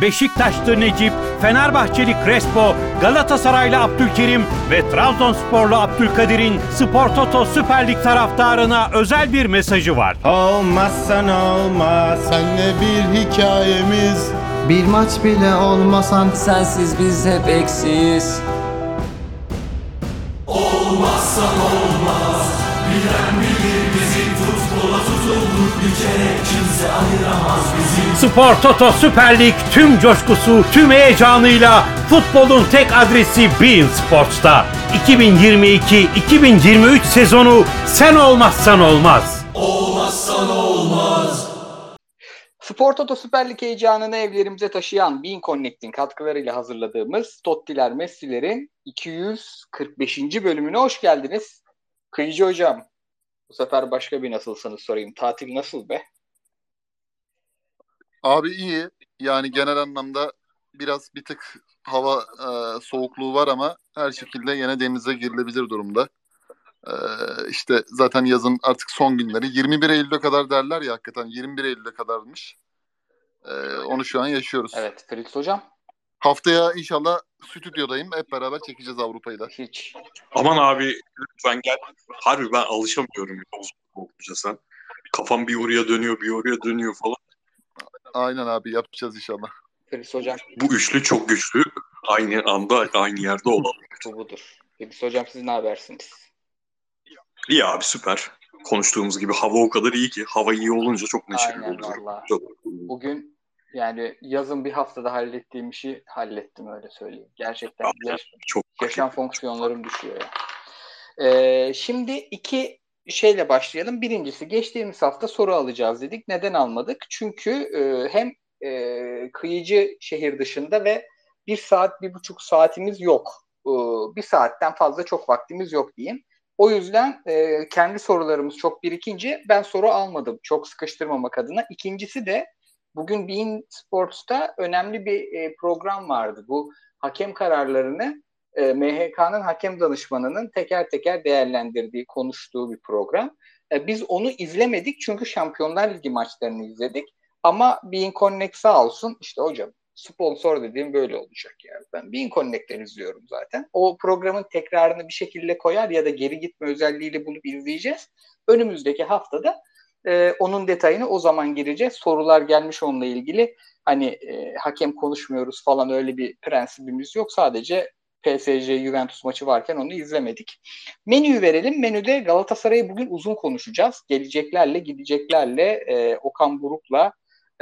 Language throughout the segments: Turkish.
Beşiktaşlı Necip, Fenerbahçeli Crespo, Galatasaraylı Abdülkerim ve Trabzonsporlu Abdülkadir'in Spor Toto Süper Lig taraftarına özel bir mesajı var. Olmazsan olmaz Senle bir hikayemiz Bir maç bile olmasan Sensiz biz hep eksiyiz. Spor Toto Süper Lig tüm coşkusu, tüm heyecanıyla futbolun tek adresi Bein Sports'ta. 2022-2023 sezonu sen olmazsan olmaz. Spor Toto Süper Lig heyecanını evlerimize taşıyan Bean Connect'in katkılarıyla hazırladığımız Tottiler Messi'lerin 245. bölümüne hoş geldiniz. Kıyıcı hocam, bu sefer başka bir nasılsınız sorayım. Tatil nasıl be? Abi iyi. Yani genel anlamda biraz bir tık hava e, soğukluğu var ama her şekilde yine denize girilebilir durumda. E, işte zaten yazın artık son günleri. 21 Eylül'e kadar derler ya hakikaten 21 Eylül'e kadarmış. E, onu şu an yaşıyoruz. Evet, Fritz hocam Haftaya inşallah stüdyodayım. Hep beraber çekeceğiz Avrupa'yı da. hiç. Aman abi lütfen gel. Harbi ben alışamıyorum ya sen. Kafam bir oraya dönüyor bir oraya dönüyor falan. Aynen abi yapacağız inşallah. Fritz hocam Bu üçlü çok güçlü. Aynı anda aynı yerde olalım. bu budur. Fritz hocam siz ne habersiniz? İyi abi süper. Konuştuğumuz gibi hava o kadar iyi ki. Hava iyi olunca çok neşeli. Çok- Bugün yani yazın bir haftada hallettiğim işi hallettim öyle söyleyeyim. Gerçekten yaş- Çok yaşam fonksiyonlarım düşüyor ya. Ee, şimdi iki şeyle başlayalım. Birincisi geçtiğimiz hafta soru alacağız dedik. Neden almadık? Çünkü e, hem e, kıyıcı şehir dışında ve bir saat, bir buçuk saatimiz yok. Ee, bir saatten fazla çok vaktimiz yok diyeyim. O yüzden e, kendi sorularımız çok birikince ben soru almadım. Çok sıkıştırmamak adına. İkincisi de bugün Bein Sports'ta önemli bir e, program vardı. Bu hakem kararlarını e, MHK'nın hakem danışmanının teker teker değerlendirdiği, konuştuğu bir program. E, biz onu izlemedik çünkü Şampiyonlar Ligi maçlarını izledik. Ama Bein Connect sağ olsun işte hocam sponsor dediğim böyle olacak yani. Ben Bein Connect'ten izliyorum zaten. O programın tekrarını bir şekilde koyar ya da geri gitme özelliğiyle bulup izleyeceğiz. Önümüzdeki haftada e, onun detayını o zaman gireceğiz. Sorular gelmiş onunla ilgili. Hani e, hakem konuşmuyoruz falan öyle bir prensibimiz yok. Sadece PSG Juventus maçı varken onu izlemedik. Menüyü verelim. Menüde Galatasaray'ı bugün uzun konuşacağız. Geleceklerle, gideceklerle, e, Okan Buruk'la,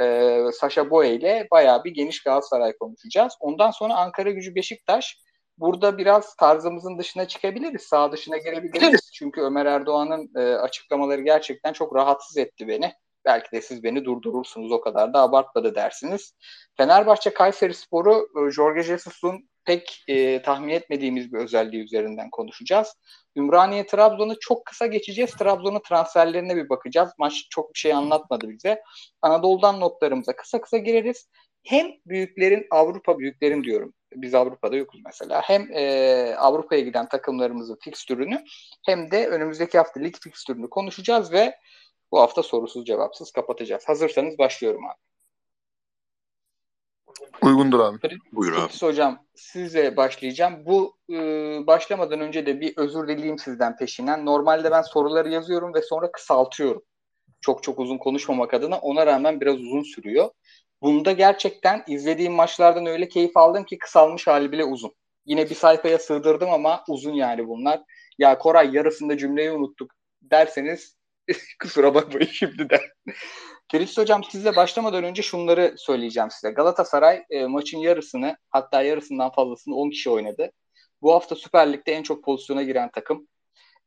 e, Saşa Boye ile bayağı bir geniş Galatasaray konuşacağız. Ondan sonra Ankara Gücü Beşiktaş. Burada biraz tarzımızın dışına çıkabiliriz. Sağ dışına girebiliriz. Çünkü Ömer Erdoğan'ın e, açıklamaları gerçekten çok rahatsız etti beni. Belki de siz beni durdurursunuz o kadar da abartmadı dersiniz. Fenerbahçe Kayseri Sporu e, Jorge Jesus'un pek e, tahmin etmediğimiz bir özelliği üzerinden konuşacağız. Ümraniye Trabzon'u çok kısa geçeceğiz. Trabzon'un transferlerine bir bakacağız. Maç çok bir şey anlatmadı bize. Anadolu'dan notlarımıza kısa kısa gireriz. Hem büyüklerin Avrupa büyüklerin diyorum. Biz Avrupa'da yokuz mesela. Hem e, Avrupa'ya giden takımlarımızın fikstürünü hem de önümüzdeki hafta lig fikstürünü konuşacağız ve bu hafta sorusuz cevapsız kapatacağız. Hazırsanız başlıyorum abi. Uygundur abi. Buyur abi. Hocam sizle başlayacağım. Bu e, başlamadan önce de bir özür dileyeyim sizden peşinden. Normalde ben soruları yazıyorum ve sonra kısaltıyorum. Çok çok uzun konuşmamak adına. Ona rağmen biraz uzun sürüyor. Bunda gerçekten izlediğim maçlardan öyle keyif aldım ki kısalmış hali bile uzun. Yine bir sayfaya sığdırdım ama uzun yani bunlar. Ya Koray yarısında cümleyi unuttuk derseniz kusura bakmayın şimdiden. Filiz Hocam sizle başlamadan önce şunları söyleyeceğim size. Galatasaray e, maçın yarısını hatta yarısından fazlasını 10 kişi oynadı. Bu hafta Süper Lig'de en çok pozisyona giren takım.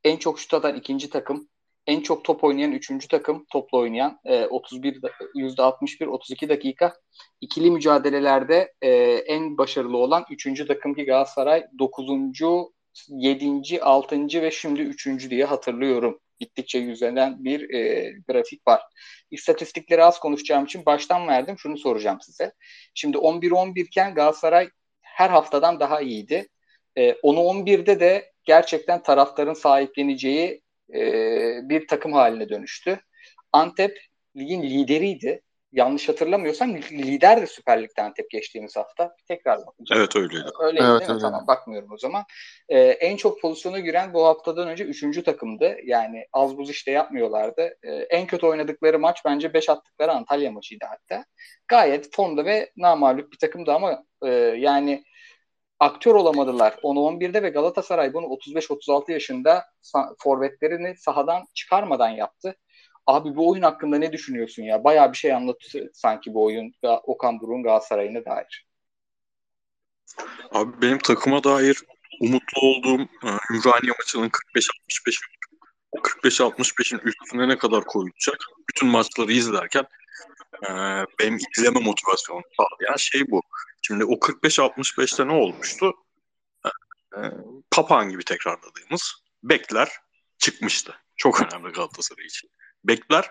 En çok şut atan ikinci takım. En çok top oynayan üçüncü takım. Topla oynayan e, 31 da- %61 32 dakika. İkili mücadelelerde e, en başarılı olan üçüncü takım ki Galatasaray 9. 7. 6. ve şimdi 3. diye hatırlıyorum. Gittikçe yüzlenen bir e, grafik var. İstatistikleri az konuşacağım için baştan verdim. Şunu soracağım size. Şimdi 11-11 iken Galatasaray her haftadan daha iyiydi. E, onu 11'de de gerçekten taraftarın sahipleneceği e, bir takım haline dönüştü. Antep ligin lideriydi. yanlış hatırlamıyorsam lider de Süper Lig'de Antep geçtiğimiz hafta. Tekrar bakacağım. Evet öyleydi. Öyleydi Evet, değil mi? öyle. Tamam bakmıyorum o zaman. Ee, en çok pozisyona giren bu haftadan önce 3. takımdı. Yani az buz işte yapmıyorlardı. Ee, en kötü oynadıkları maç bence 5 attıkları Antalya maçıydı hatta. Gayet formda ve namağlup bir takımdı ama e, yani aktör olamadılar. 10-11'de ve Galatasaray bunu 35-36 yaşında forvetlerini sahadan çıkarmadan yaptı. Abi bu oyun hakkında ne düşünüyorsun ya? Bayağı bir şey anlattı sanki bu oyun Okan Buruk'un Galatasaray'ına dair. Abi benim takıma dair umutlu olduğum e, Ümraniye maçının 45-65 o 45-65'in üstüne ne kadar koyulacak? Bütün maçları izlerken e, benim izleme motivasyonumu sağlayan şey bu. Şimdi o 45-65'te ne olmuştu? E, e, Papağan gibi tekrarladığımız bekler çıkmıştı. Çok önemli Galatasaray için. Bekler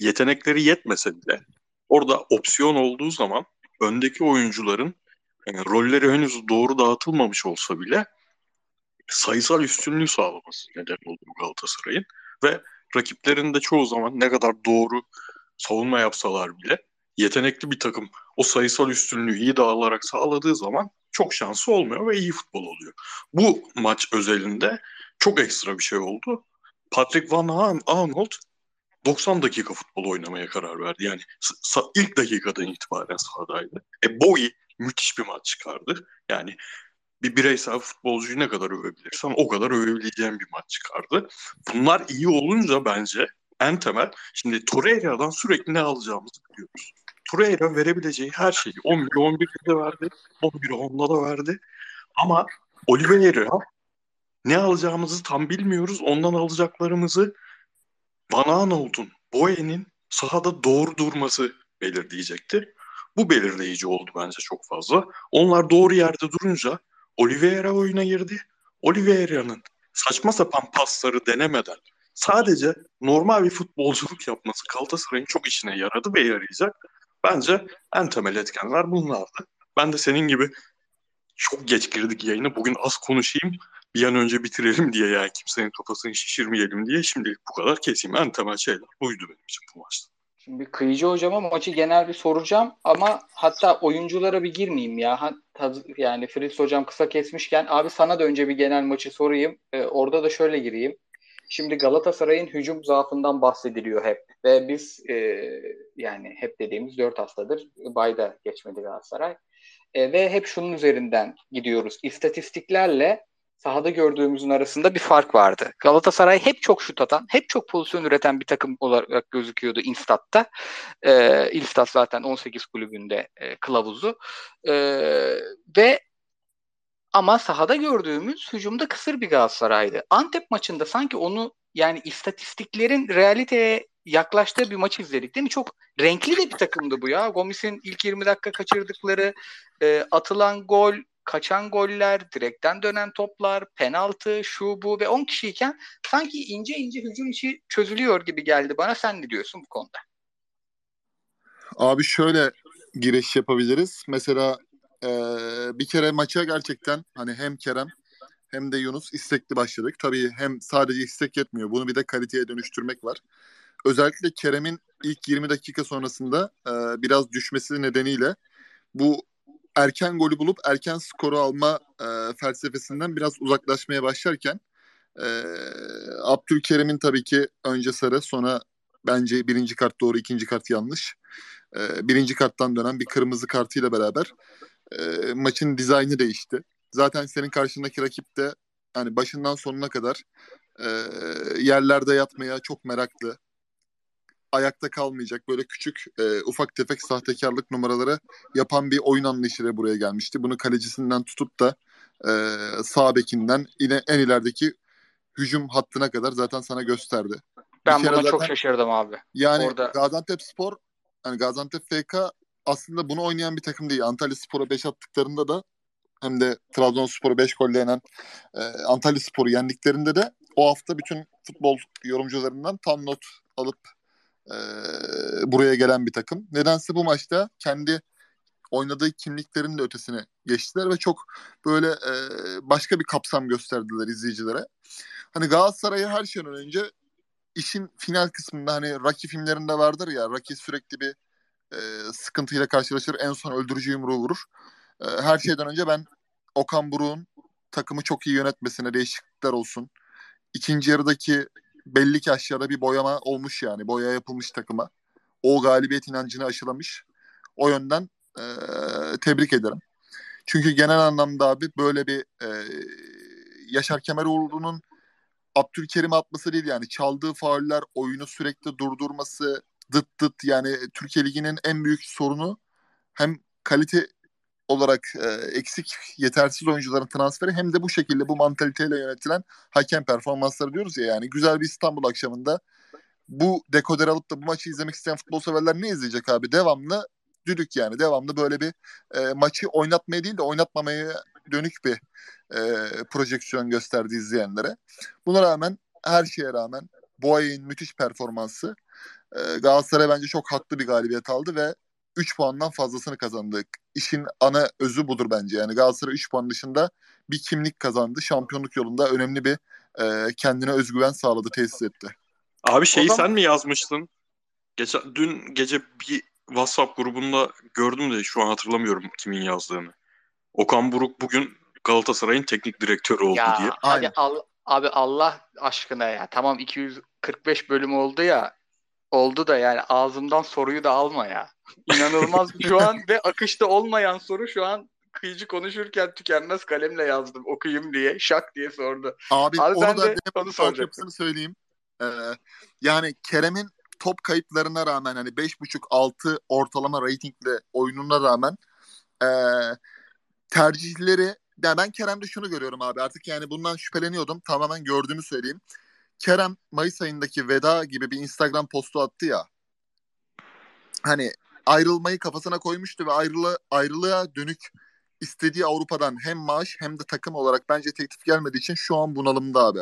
yetenekleri yetmese bile orada opsiyon olduğu zaman öndeki oyuncuların yani rolleri henüz doğru dağıtılmamış olsa bile sayısal üstünlüğü sağlaması neden oldu Galatasaray'ın ve rakiplerin de çoğu zaman ne kadar doğru savunma yapsalar bile yetenekli bir takım o sayısal üstünlüğü iyi dağılarak sağladığı zaman çok şansı olmuyor ve iyi futbol oluyor. Bu maç özelinde çok ekstra bir şey oldu. Patrick Van Aanholt 90 dakika futbol oynamaya karar verdi. Yani ilk dakikadan itibaren sahadaydı. E Bowie müthiş bir maç çıkardı. Yani bir bireysel futbolcuyu ne kadar övebilirsen o kadar övebileceğin bir maç çıkardı. Bunlar iyi olunca bence en temel şimdi Torreira'dan sürekli ne alacağımızı biliyoruz. Torreira verebileceği her şeyi 11 11'de de verdi, 11 10'da da verdi. Ama Oliveira ne alacağımızı tam bilmiyoruz. Ondan alacaklarımızı Van Aanholt'un, Boye'nin sahada doğru durması belirleyecekti. Bu belirleyici oldu bence çok fazla. Onlar doğru yerde durunca Oliveira oyuna girdi. Oliveira'nın saçma sapan pasları denemeden sadece normal bir futbolculuk yapması Galatasaray'ın çok işine yaradı ve yarayacak. Bence en temel etkenler bunlardı. Ben de senin gibi çok geç girdik yayına. Bugün az konuşayım bir an önce bitirelim diye yani kimsenin kafasını şişirmeyelim diye şimdilik bu kadar keseyim. En temel şeyler buydu benim için bu maçta. Şimdi Kıyıcı hocama maçı genel bir soracağım ama hatta oyunculara bir girmeyeyim ya. Yani Fritz hocam kısa kesmişken abi sana da önce bir genel maçı sorayım. Ee, orada da şöyle gireyim. Şimdi Galatasaray'ın hücum zaafından bahsediliyor hep ve biz e, yani hep dediğimiz 4 haftadır bayda geçmedi Galatasaray. E, ve hep şunun üzerinden gidiyoruz. İstatistiklerle sahada gördüğümüzün arasında bir fark vardı. Galatasaray hep çok şut atan, hep çok pozisyon üreten bir takım olarak gözüküyordu Instat'ta. E, Instat zaten 18 kulübünde e, kılavuzu. E, ve ama sahada gördüğümüz hücumda kısır bir Galatasaray'dı. Antep maçında sanki onu yani istatistiklerin realiteye yaklaştığı bir maç izledik değil mi? Çok renkli de bir takımdı bu ya. Gomis'in ilk 20 dakika kaçırdıkları, e, atılan gol, kaçan goller, direkten dönen toplar, penaltı, şu bu ve 10 kişiyken sanki ince ince hücum işi çözülüyor gibi geldi bana. Sen ne diyorsun bu konuda? Abi şöyle giriş yapabiliriz. Mesela e, bir kere maça gerçekten hani hem Kerem hem de Yunus istekli başladık. Tabii hem sadece istek yetmiyor. Bunu bir de kaliteye dönüştürmek var. Özellikle Kerem'in ilk 20 dakika sonrasında e, biraz düşmesi nedeniyle bu erken golü bulup erken skoru alma e, felsefesinden biraz uzaklaşmaya başlarken e, Abdülkerim'in tabii ki önce sarı sonra bence birinci kart doğru ikinci kart yanlış. E, birinci karttan dönen bir kırmızı kartıyla beraber e, maçın dizaynı değişti. Zaten senin karşındaki rakip de yani başından sonuna kadar e, yerlerde yatmaya çok meraklı. Ayakta kalmayacak böyle küçük e, ufak tefek sahtekarlık numaraları yapan bir oyun anlayışıyla buraya gelmişti. Bunu kalecisinden tutup da e, sağ bekinden yine en ilerideki hücum hattına kadar zaten sana gösterdi. Ben buna zaten- çok şaşırdım abi. Yani Orada- Gaziantep Spor, yani Gaziantep FK aslında bunu oynayan bir takım değil. Antalya Spor'a 5 attıklarında da hem de Trabzonspor'u 5 golle yenen e, Antalya Spor'u yendiklerinde de o hafta bütün futbol yorumcularından tam not alıp e, buraya gelen bir takım. Nedense bu maçta kendi oynadığı kimliklerin de ötesine geçtiler ve çok böyle e, başka bir kapsam gösterdiler izleyicilere. Hani Galatasaray'ı her şeyden önce işin final kısmında hani Rocky filmlerinde vardır ya Rocky sürekli bir e, sıkıntıyla karşılaşır. En son öldürücü yumruğu vurur. E, her şeyden önce ben Okan Buruk'un takımı çok iyi yönetmesine değişiklikler olsun. İkinci yarıdaki belli ki aşağıda bir boyama olmuş yani. Boya yapılmış takıma. O galibiyet inancını aşılamış. O yönden e, tebrik ederim. Çünkü genel anlamda abi böyle bir e, Yaşar Kemeroğlu'nun Abdülkerim atması değil yani çaldığı fauller, oyunu sürekli durdurması, dıt dıt yani Türkiye Ligi'nin en büyük sorunu hem kalite olarak e, eksik yetersiz oyuncuların transferi hem de bu şekilde bu mantaliteyle yönetilen hakem performansları diyoruz ya yani güzel bir İstanbul akşamında bu dekoder alıp da bu maçı izlemek isteyen futbol severler ne izleyecek abi? Devamlı düdük yani devamlı böyle bir e, maçı oynatmaya değil de oynatmamaya dönük bir e, projeksiyon gösterdi izleyenlere. Buna rağmen her şeye rağmen Boya'nın müthiş performansı Galatasaray bence çok haklı bir galibiyet aldı ve 3 puandan fazlasını kazandık. İşin ana özü budur bence. Yani Galatasaray 3 puan dışında bir kimlik kazandı. Şampiyonluk yolunda önemli bir e, kendine özgüven sağladı, tesis etti. Abi şeyi zaman- sen mi yazmıştın? Geçen, dün gece bir WhatsApp grubunda gördüm de şu an hatırlamıyorum kimin yazdığını. Okan Buruk bugün Galatasaray'ın teknik direktörü oldu Ya diye. Aynen. al, abi Allah aşkına ya. Tamam 245 bölüm oldu ya. Oldu da yani ağzımdan soruyu da alma ya. İnanılmaz şu an ve akışta olmayan soru şu an kıyıcı konuşurken tükenmez kalemle yazdım okuyayım diye. Şak diye sordu. Abi, Abi onu ben da de onu soracaktım. söyleyeyim. Ee, yani Kerem'in top kayıplarına rağmen hani 5.5-6 ortalama reytingle oyununa rağmen ee, tercihleri yani ben Kerem'de şunu görüyorum abi artık yani bundan şüpheleniyordum tamamen gördüğümü söyleyeyim. Kerem Mayıs ayındaki veda gibi bir Instagram postu attı ya. Hani ayrılmayı kafasına koymuştu ve ayrılı, ayrılığa dönük istediği Avrupa'dan hem maaş hem de takım olarak bence teklif gelmediği için şu an bunalımda abi.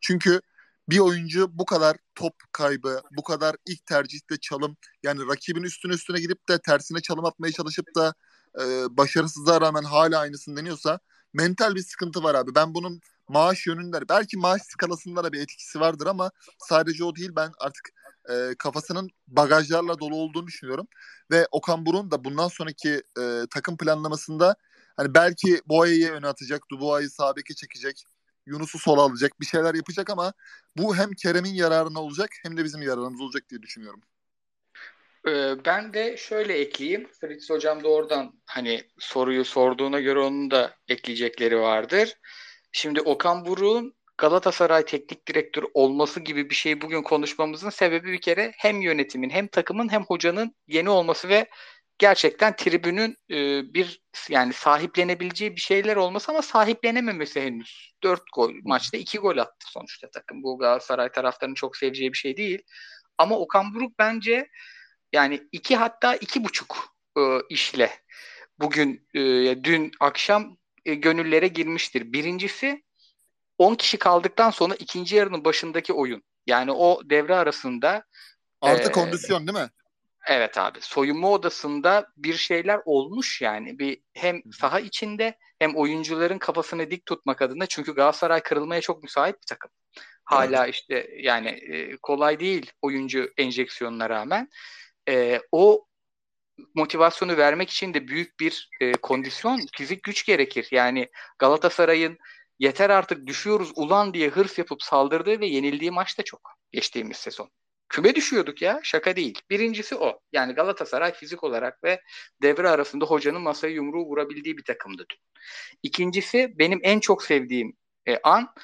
Çünkü bir oyuncu bu kadar top kaybı, bu kadar ilk tercihte çalım yani rakibin üstüne üstüne gidip de tersine çalım atmaya çalışıp da e, başarısızlığa rağmen hala aynısını deniyorsa mental bir sıkıntı var abi. Ben bunun maaş yönünde belki maaş skalasında da bir etkisi vardır ama sadece o değil ben artık e, kafasının bagajlarla dolu olduğunu düşünüyorum. Ve Okan Burun da bundan sonraki e, takım planlamasında hani belki Boya'yı öne atacak, Dubois'ı sağ beke çekecek, Yunus'u sola alacak bir şeyler yapacak ama bu hem Kerem'in yararına olacak hem de bizim yararımız olacak diye düşünüyorum. Ee, ben de şöyle ekleyeyim. Fritz hocam da oradan hani soruyu sorduğuna göre onun da ekleyecekleri vardır. Şimdi Okan Buruk'un Galatasaray teknik direktörü olması gibi bir şey bugün konuşmamızın sebebi bir kere hem yönetimin hem takımın hem hocanın yeni olması ve gerçekten tribünün e, bir yani sahiplenebileceği bir şeyler olması ama sahiplenememesi henüz. 4 gol maçta 2 gol attı sonuçta takım. Bu Galatasaray taraftarının çok seveceği bir şey değil. Ama Okan Buruk bence yani iki hatta iki buçuk e, işle bugün e, dün akşam e, gönüllere girmiştir. Birincisi 10 kişi kaldıktan sonra ikinci yarının başındaki oyun. Yani o devre arasında Artı Ee, kondisyon değil mi? evet abi soyunma odasında bir şeyler olmuş yani. Bir hem saha içinde hem oyuncuların kafasını dik tutmak adına çünkü Galatasaray kırılmaya çok müsait bir takım. Hala işte yani e, kolay değil oyuncu enjeksiyonuna rağmen. E, o motivasyonu vermek için de büyük bir e, kondisyon, fizik güç gerekir. Yani Galatasaray'ın yeter artık düşüyoruz ulan diye hırs yapıp saldırdığı ve yenildiği maç da çok geçtiğimiz sezon. Küme düşüyorduk ya şaka değil. Birincisi o. Yani Galatasaray fizik olarak ve devre arasında hocanın masaya yumruğu vurabildiği bir takımdı dün. İkincisi benim en çok sevdiğim e, an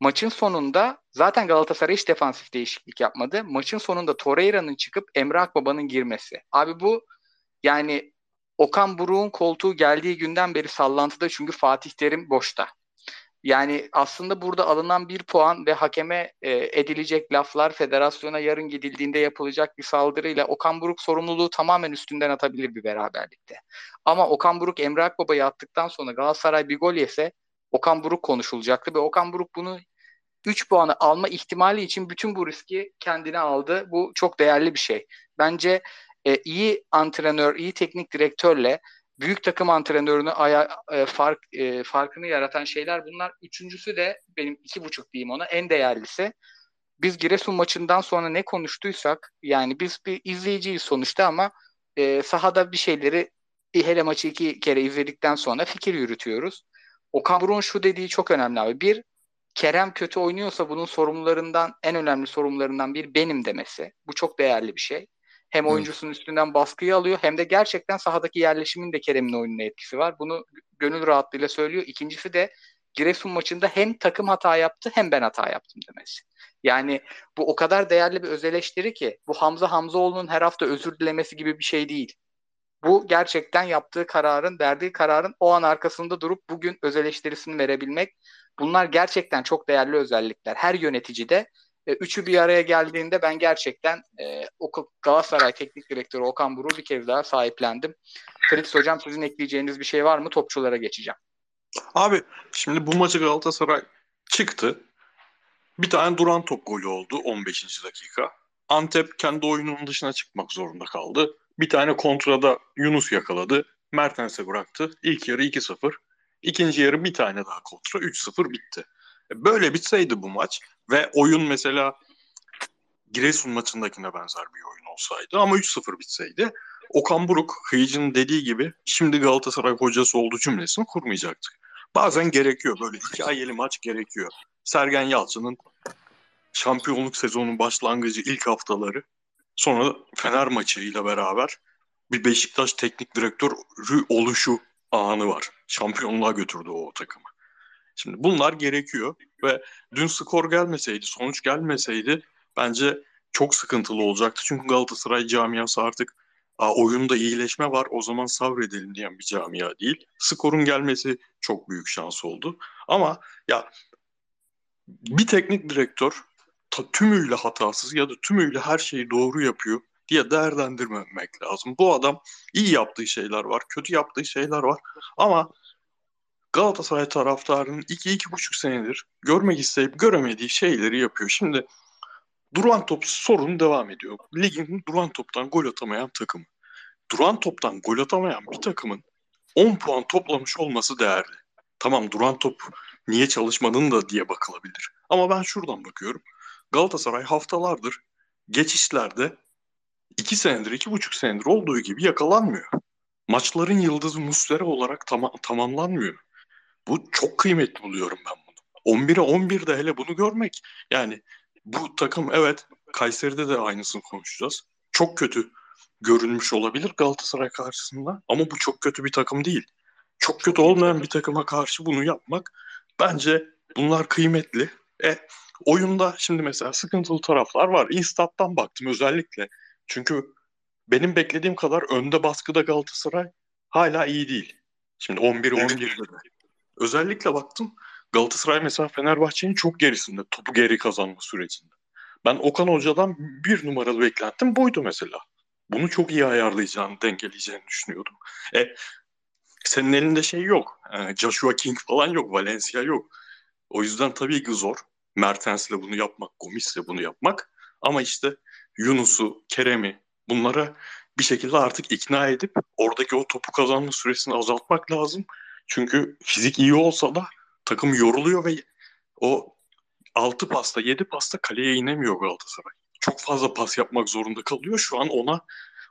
maçın sonunda zaten Galatasaray hiç defansif değişiklik yapmadı. Maçın sonunda Torreira'nın çıkıp Emre Akbaba'nın girmesi. Abi bu yani Okan Buruk'un koltuğu geldiği günden beri sallantıda çünkü Fatih Terim boşta. Yani aslında burada alınan bir puan ve hakeme e, edilecek laflar federasyona yarın gidildiğinde yapılacak bir saldırıyla Okan Buruk sorumluluğu tamamen üstünden atabilir bir beraberlikte. Ama Okan Buruk Emre Akbaba'yı attıktan sonra Galatasaray bir gol yese Okan Buruk konuşulacaktı ve Okan Buruk bunu 3 puanı alma ihtimali için bütün bu riski kendine aldı. Bu çok değerli bir şey. Bence e, iyi antrenör, iyi teknik direktörle büyük takım antrenörünü aya, e, fark e, farkını yaratan şeyler bunlar. Üçüncüsü de benim iki buçuk diyeyim ona en değerlisi. Biz Giresun maçından sonra ne konuştuysak yani biz bir izleyiciyiz sonuçta ama e, sahada bir şeyleri hele maçı iki kere izledikten sonra fikir yürütüyoruz. Okan Buruk'un şu dediği çok önemli abi. Bir, Kerem kötü oynuyorsa bunun sorumlularından en önemli sorumlularından bir benim demesi. Bu çok değerli bir şey. Hem oyuncusunun üstünden baskıyı alıyor hem de gerçekten sahadaki yerleşimin de Kerem'in oyununa etkisi var. Bunu gönül rahatlığıyla söylüyor. İkincisi de Giresun maçında hem takım hata yaptı hem ben hata yaptım demesi. Yani bu o kadar değerli bir öz eleştiri ki bu Hamza Hamzaoğlu'nun her hafta özür dilemesi gibi bir şey değil. Bu gerçekten yaptığı kararın, verdiği kararın o an arkasında durup bugün öz eleştirisini verebilmek. Bunlar gerçekten çok değerli özellikler. Her yöneticide e, üçü bir araya geldiğinde ben gerçekten e, Galatasaray Teknik Direktörü Okan Buruk'u bir kez daha sahiplendim. Fritz Hocam sizin ekleyeceğiniz bir şey var mı? Topçulara geçeceğim. Abi şimdi bu maçı Galatasaray çıktı. Bir tane duran top golü oldu 15. dakika. Antep kendi oyununun dışına çıkmak zorunda kaldı. Bir tane kontrada Yunus yakaladı. Mertens'e bıraktı. İlk yarı 2-0. İkinci yarı bir tane daha kontra 3-0 bitti. E, böyle bitseydi bu maç ve oyun mesela Giresun maçındakine benzer bir oyun olsaydı ama 3-0 bitseydi Okan Buruk Hıyıcı'nın dediği gibi şimdi Galatasaray hocası olduğu cümlesini kurmayacaktık. Bazen gerekiyor böyle hikayeli maç gerekiyor. Sergen Yalçın'ın şampiyonluk sezonunun başlangıcı ilk haftaları sonra Fener maçıyla beraber bir Beşiktaş teknik direktörü oluşu anı var. Şampiyonluğa götürdü o takımı. Şimdi bunlar gerekiyor ve dün skor gelmeseydi, sonuç gelmeseydi bence çok sıkıntılı olacaktı. Çünkü Galatasaray camiası artık A, oyunda iyileşme var o zaman sabredelim diyen bir camia değil. Skorun gelmesi çok büyük şans oldu. Ama ya bir teknik direktör tümüyle hatasız ya da tümüyle her şeyi doğru yapıyor diye değerlendirmemek lazım. Bu adam iyi yaptığı şeyler var, kötü yaptığı şeyler var ama Galatasaray taraftarının 2-2,5 senedir görmek isteyip göremediği şeyleri yapıyor. Şimdi duran top sorun devam ediyor. Ligin duran toptan gol atamayan takımı. Duran toptan gol atamayan bir takımın 10 puan toplamış olması değerli. Tamam duran top niye çalışmadın da diye bakılabilir. Ama ben şuradan bakıyorum. Galatasaray haftalardır geçişlerde 2 senedir, 2,5 senedir olduğu gibi yakalanmıyor. Maçların yıldızı Muslera olarak tam- tamamlanmıyor. Bu çok kıymetli buluyorum ben bunu. 11'e 11'de hele bunu görmek. Yani bu takım evet Kayseri'de de aynısını konuşacağız. Çok kötü görünmüş olabilir Galatasaray karşısında ama bu çok kötü bir takım değil. Çok kötü olmayan bir takıma karşı bunu yapmak bence bunlar kıymetli. E oyunda şimdi mesela sıkıntılı taraflar var. Instat'tan baktım özellikle. Çünkü benim beklediğim kadar önde baskıda Galatasaray hala iyi değil. Şimdi 11-11'de de. Özellikle baktım Galatasaray mesela Fenerbahçe'nin çok gerisinde topu geri kazanma sürecinde. Ben Okan Hoca'dan bir numaralı beklentim buydu mesela. Bunu çok iyi ayarlayacağını, dengeleyeceğini düşünüyordum. E, senin elinde şey yok. E, Joshua King falan yok. Valencia yok. O yüzden tabii ki zor. Mertens'le bunu yapmak, Gomis'le bunu yapmak. Ama işte Yunus'u, Kerem'i bunlara bir şekilde artık ikna edip oradaki o topu kazanma süresini azaltmak lazım. Çünkü fizik iyi olsa da takım yoruluyor ve o 6 pasta 7 pasta kaleye inemiyor Galatasaray. Çok fazla pas yapmak zorunda kalıyor. Şu an ona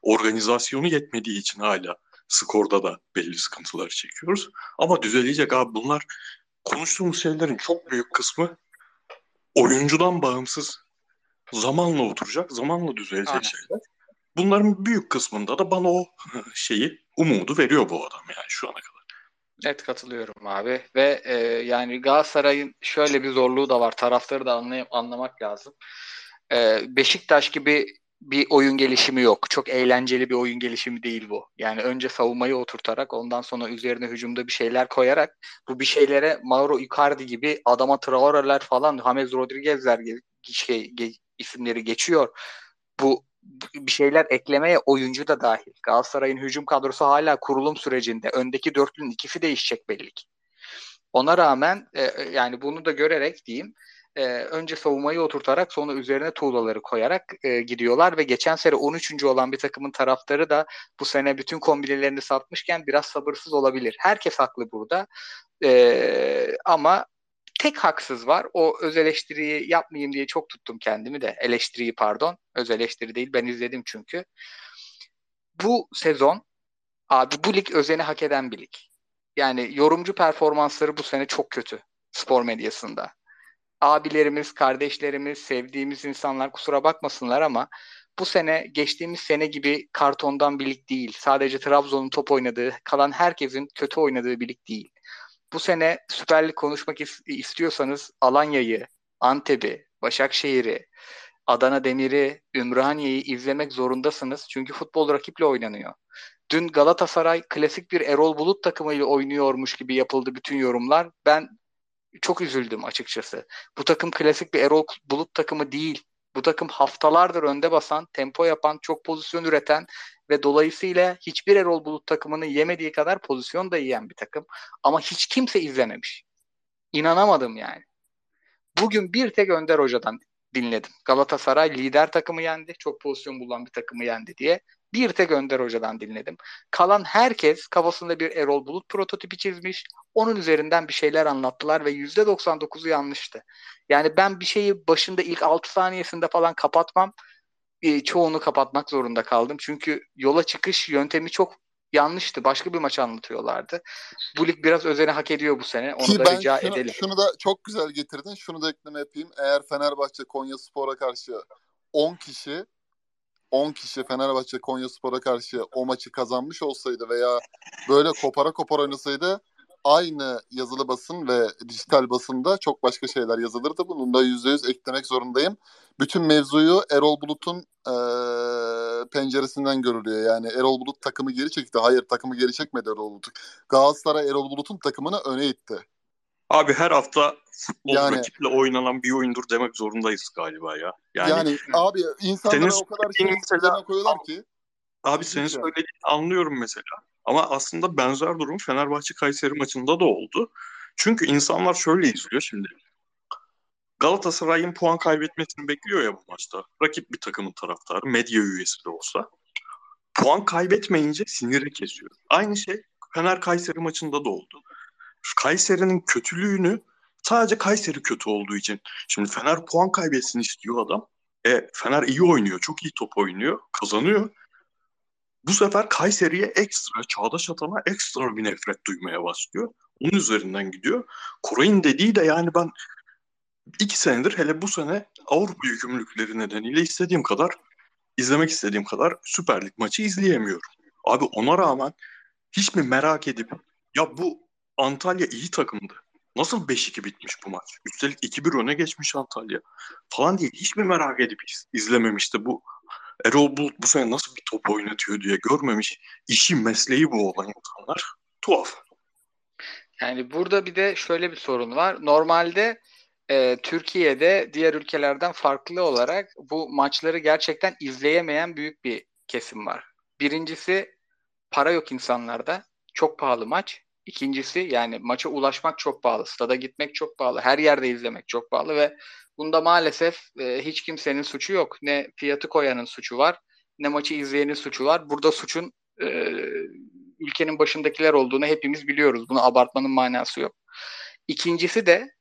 organizasyonu yetmediği için hala skorda da belli sıkıntılar çekiyoruz. Ama düzelecek abi bunlar konuştuğumuz şeylerin çok büyük kısmı oyuncudan bağımsız zamanla oturacak, zamanla düzelecek Aynen. şeyler. Bunların büyük kısmında da bana o şeyi, umudu veriyor bu adam yani şu ana kadar. Evet katılıyorum abi ve e, yani Galatasaray'ın şöyle bir zorluğu da var taraftarı da anlay- anlamak lazım. E, Beşiktaş gibi bir oyun gelişimi yok. Çok eğlenceli bir oyun gelişimi değil bu. Yani önce savunmayı oturtarak ondan sonra üzerine hücumda bir şeyler koyarak bu bir şeylere Mauro Icardi gibi Adama Traore'ler falan James Rodriguez'ler şey, ge, isimleri geçiyor. Bu bir şeyler eklemeye oyuncu da dahil. Galatasaray'ın hücum kadrosu hala kurulum sürecinde. Öndeki dörtlünün ikisi değişecek belli ki. Ona rağmen e, e, yani bunu da görerek diyeyim e, önce savunmayı oturtarak sonra üzerine tuğlaları koyarak e, gidiyorlar ve geçen sene 13. olan bir takımın taraftarı da bu sene bütün kombinelerini satmışken biraz sabırsız olabilir. Herkes haklı burada. E, ama tek haksız var. O öz eleştiriyi yapmayayım diye çok tuttum kendimi de. Eleştiriyi pardon. Öz eleştiri değil. Ben izledim çünkü. bu sezon abi bu lig özeni hak eden bir lig. Yani yorumcu performansları bu sene çok kötü spor medyasında. Abilerimiz, kardeşlerimiz, sevdiğimiz insanlar kusura bakmasınlar ama bu sene geçtiğimiz sene gibi kartondan bir lig değil. Sadece Trabzon'un top oynadığı, kalan herkesin kötü oynadığı bir lig değil. Bu sene Süper Lig konuşmak is- istiyorsanız Alanya'yı, Antep'i, Başakşehir'i, Adana Demir'i, Ümraniye'yi izlemek zorundasınız. Çünkü futbol rakiple oynanıyor. Dün Galatasaray klasik bir Erol Bulut takımıyla oynuyormuş gibi yapıldı bütün yorumlar. Ben çok üzüldüm açıkçası. Bu takım klasik bir Erol Bulut takımı değil. Bu takım haftalardır önde basan, tempo yapan, çok pozisyon üreten ve dolayısıyla hiçbir Erol Bulut takımının yemediği kadar pozisyon da yiyen bir takım. Ama hiç kimse izlememiş. İnanamadım yani. Bugün bir tek Önder Hoca'dan dinledim. Galatasaray lider takımı yendi. Çok pozisyon bulan bir takımı yendi diye. Bir tek Önder Hoca'dan dinledim. Kalan herkes kafasında bir Erol Bulut prototipi çizmiş. Onun üzerinden bir şeyler anlattılar ve %99'u yanlıştı. Yani ben bir şeyi başında ilk 6 saniyesinde falan kapatmam. E, çoğunu kapatmak zorunda kaldım. Çünkü yola çıkış yöntemi çok yanlıştı. Başka bir maç anlatıyorlardı. Bu lig biraz özeni hak ediyor bu sene. Onu Ki da ben rica şunu, edelim. şunu da çok güzel getirdin. Şunu da ekleme yapayım. Eğer Fenerbahçe Konya Spor'a karşı 10 kişi 10 kişi Fenerbahçe Konya Spor'a karşı o maçı kazanmış olsaydı veya böyle kopara kopara oynasaydı aynı yazılı basın ve dijital basında çok başka şeyler yazılırdı. Bunu da %100 eklemek zorundayım. Bütün mevzuyu Erol Bulut'un eee, penceresinden görülüyor. Yani Erol Bulut takımı geri çekti. Hayır takımı geri çekmedi Erol Bulut. Galatasaray Erol Bulut'un takımını öne itti. Abi her hafta futbol Yani- rakiple oynanan bir oyundur demek zorundayız galiba ya. Yani, Yani, abi insanlara Senin o kadar şey mesela- koyuyorlar ki. abi senin söylediğini anlıyorum mesela. Ama aslında benzer durum Fenerbahçe Kayseri maçında da oldu. Çünkü insanlar şöyle izliyor şimdi. Galatasaray'ın puan kaybetmesini bekliyor ya bu maçta. Rakip bir takımın taraftarı, medya üyesi de olsa. Puan kaybetmeyince siniri kesiyor. Aynı şey Fener Kayseri maçında da oldu. Kayseri'nin kötülüğünü sadece Kayseri kötü olduğu için. Şimdi Fener puan kaybetsin istiyor adam. E, Fener iyi oynuyor, çok iyi top oynuyor, kazanıyor. Bu sefer Kayseri'ye ekstra, Çağdaş Atan'a ekstra bir nefret duymaya başlıyor. Onun üzerinden gidiyor. Koray'ın dediği de yani ben iki senedir hele bu sene Avrupa yükümlülükleri nedeniyle istediğim kadar izlemek istediğim kadar Süper Lig maçı izleyemiyorum. Abi ona rağmen hiç mi merak edip ya bu Antalya iyi takımdı. Nasıl 5-2 bitmiş bu maç? Üstelik 2-1 öne geçmiş Antalya falan diye hiç mi merak edip iz- izlememişti bu Erol Bulut bu sene nasıl bir top oynatıyor diye görmemiş. İşi mesleği bu olan insanlar. Tuhaf. Yani burada bir de şöyle bir sorun var. Normalde e, Türkiye'de diğer ülkelerden farklı olarak bu maçları gerçekten izleyemeyen büyük bir kesim var. Birincisi para yok insanlarda. Çok pahalı maç. İkincisi yani maça ulaşmak çok pahalı. Stada gitmek çok pahalı. Her yerde izlemek çok pahalı ve bunda maalesef e, hiç kimsenin suçu yok. Ne fiyatı koyanın suçu var ne maçı izleyenin suçu var. Burada suçun e, ülkenin başındakiler olduğunu hepimiz biliyoruz. Bunu abartmanın manası yok. İkincisi de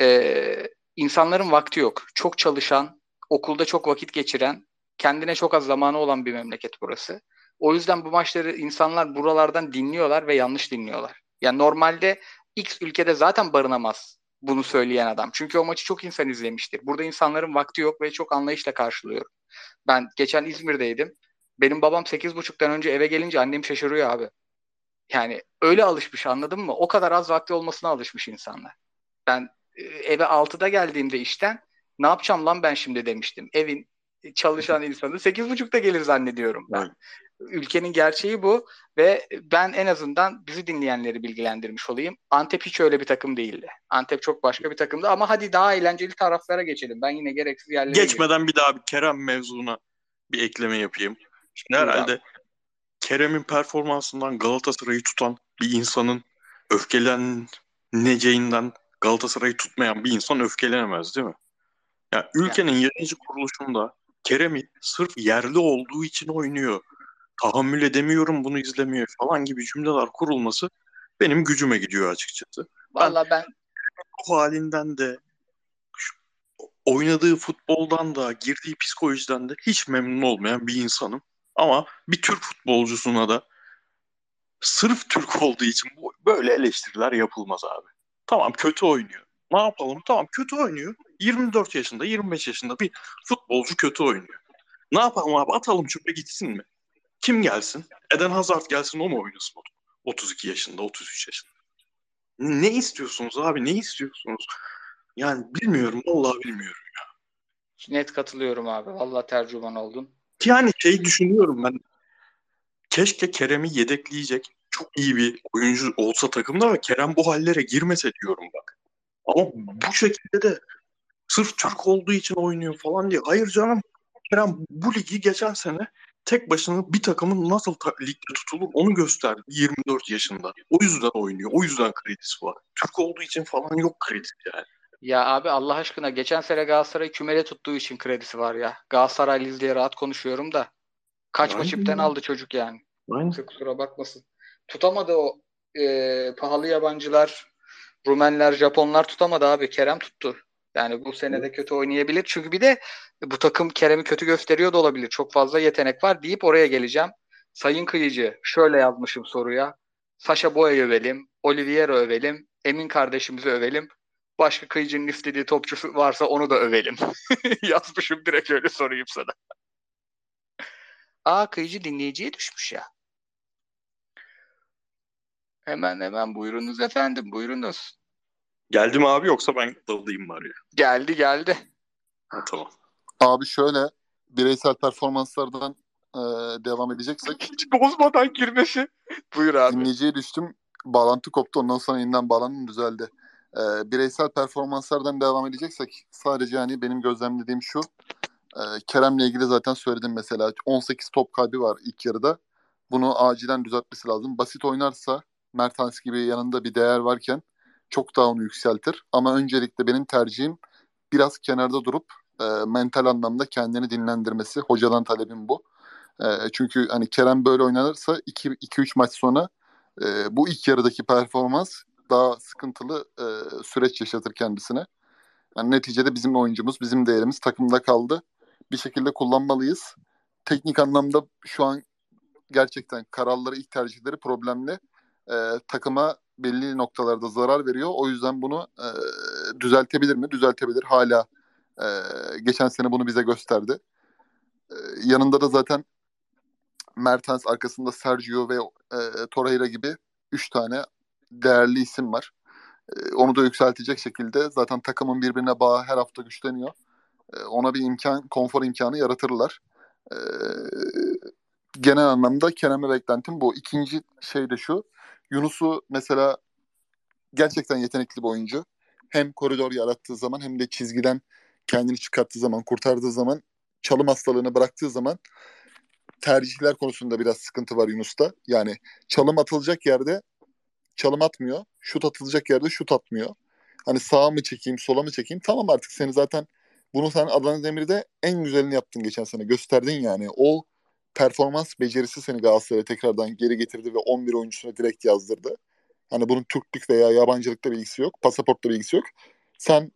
e, insanların vakti yok. Çok çalışan, okulda çok vakit geçiren, kendine çok az zamanı olan bir memleket burası. O yüzden bu maçları insanlar buralardan dinliyorlar ve yanlış dinliyorlar. Yani normalde X ülkede zaten barınamaz bunu söyleyen adam. Çünkü o maçı çok insan izlemiştir. Burada insanların vakti yok ve çok anlayışla karşılıyorum. Ben geçen İzmir'deydim. Benim babam 8.30'dan önce eve gelince annem şaşırıyor abi. Yani öyle alışmış anladın mı? O kadar az vakti olmasına alışmış insanlar. Ben e, eve 6'da geldiğimde işten ne yapacağım lan ben şimdi demiştim. Evin çalışan insanı 8.30'da gelir zannediyorum ben. Evet. Ülkenin gerçeği bu ve ben en azından bizi dinleyenleri bilgilendirmiş olayım. Antep hiç öyle bir takım değildi. Antep çok başka bir takımdı ama hadi daha eğlenceli taraflara geçelim. Ben yine gereksiz yerlere. Geçmeden bir daha bir Kerem mevzuna bir ekleme yapayım. Şimdi herhalde Kerem'in performansından Galatasaray'ı tutan bir insanın öfkeleneceğinden Galatasaray'ı tutmayan bir insan öfkelenemez değil mi? Ya ülkenin yayıncı kuruluşunda Kerem'i sırf yerli olduğu için oynuyor. Tahammül edemiyorum bunu izlemiyor falan gibi cümleler kurulması benim gücüme gidiyor açıkçası. Vallahi ben O halinden de oynadığı futboldan da girdiği psikolojiden de hiç memnun olmayan bir insanım. Ama bir Türk futbolcusuna da sırf Türk olduğu için böyle eleştiriler yapılmaz abi. Tamam kötü oynuyor. Ne yapalım? Tamam kötü oynuyor. 24 yaşında, 25 yaşında bir futbolcu kötü oynuyor. Ne yapalım abi? Atalım çöpe gitsin mi? Kim gelsin? Eden Hazard gelsin o mu oynasın? 32 yaşında, 33 yaşında. Ne istiyorsunuz abi? Ne istiyorsunuz? Yani bilmiyorum. Vallahi bilmiyorum. Net katılıyorum abi. Vallahi tercüman oldun. Yani şey düşünüyorum ben. Keşke Kerem'i yedekleyecek çok iyi bir oyuncu olsa takımda ve Kerem bu hallere girmese diyorum bak. Ama bu şekilde de sırf Türk olduğu için oynuyor falan diye. Hayır canım. Kerem bu ligi geçen sene tek başına bir takımın nasıl ta- ligde tutulur onu gösterdi 24 yaşında. O yüzden oynuyor. O yüzden kredisi var. Türk olduğu için falan yok kredisi yani. Ya abi Allah aşkına geçen sene Galatasaray kümele tuttuğu için kredisi var ya. Galatasaraylıyız diye rahat konuşuyorum da. Kaç Aynen. ipten aldı çocuk yani. Aynen. Kusura bakmasın. Tutamadı o e, pahalı yabancılar, Rumenler, Japonlar tutamadı abi. Kerem tuttu. Yani bu sene de kötü oynayabilir. Çünkü bir de bu takım Kerem'i kötü gösteriyor da olabilir. Çok fazla yetenek var deyip oraya geleceğim. Sayın Kıyıcı şöyle yazmışım soruya. Saşa Boya'yı övelim, Oliviero övelim, Emin kardeşimizi övelim. Başka Kıyıcı'nın istediği topçusu varsa onu da övelim. Yazmışım direkt öyle sorayım sana. Aa Kıyıcı dinleyiciye düşmüş ya. Hemen hemen buyurunuz efendim buyurunuz. Geldi mi abi yoksa ben dalayım bari. Geldi geldi. Ha, tamam. Abi şöyle bireysel performanslardan e, devam edeceksek Hiç bozmadan girmesi. Buyur abi. dinleyiciye düştüm. Bağlantı koptu. Ondan sonra yeniden bağlandım düzeldi. E, bireysel performanslardan devam edeceksek sadece hani benim gözlemlediğim şu. E, Kerem'le ilgili zaten söyledim mesela. 18 top kaybı var ilk yarıda. Bunu acilen düzeltmesi lazım. Basit oynarsa Mertens gibi yanında bir değer varken çok daha onu yükseltir. Ama öncelikle benim tercihim biraz kenarda durup e, mental anlamda kendini dinlendirmesi. Hocadan talebim bu. E, çünkü hani Kerem böyle oynanırsa 2-3 maç sonra e, bu ilk yarıdaki performans daha sıkıntılı e, süreç yaşatır kendisine. Yani neticede bizim oyuncumuz, bizim değerimiz takımda kaldı. Bir şekilde kullanmalıyız. Teknik anlamda şu an gerçekten kararları, ilk tercihleri problemli. E, takıma belli noktalarda zarar veriyor. O yüzden bunu e, düzeltebilir mi? Düzeltebilir. Hala e, geçen sene bunu bize gösterdi. E, yanında da zaten Mertens arkasında Sergio ve e, Torreira gibi 3 tane değerli isim var. E, onu da yükseltecek şekilde zaten takımın birbirine bağı her hafta güçleniyor. E, ona bir imkan, konfor imkanı yaratırlar. E, genel anlamda Kerem'e beklentim bu. İkinci şey de şu. Yunus'u mesela gerçekten yetenekli bir oyuncu. Hem koridor yarattığı zaman hem de çizgiden kendini çıkarttığı zaman, kurtardığı zaman, çalım hastalığını bıraktığı zaman tercihler konusunda biraz sıkıntı var Yunus'ta. Yani çalım atılacak yerde çalım atmıyor. Şut atılacak yerde şut atmıyor. Hani sağa mı çekeyim, sola mı çekeyim? Tamam artık seni zaten bunu sen Adana Demir'de en güzelini yaptın geçen sene. Gösterdin yani. O performans becerisi seni Galatasaray'a tekrardan geri getirdi ve 11 oyuncusuna direkt yazdırdı. Hani bunun Türklük veya yabancılıkla bir ilgisi yok. Pasaportla bir ilgisi yok. Sen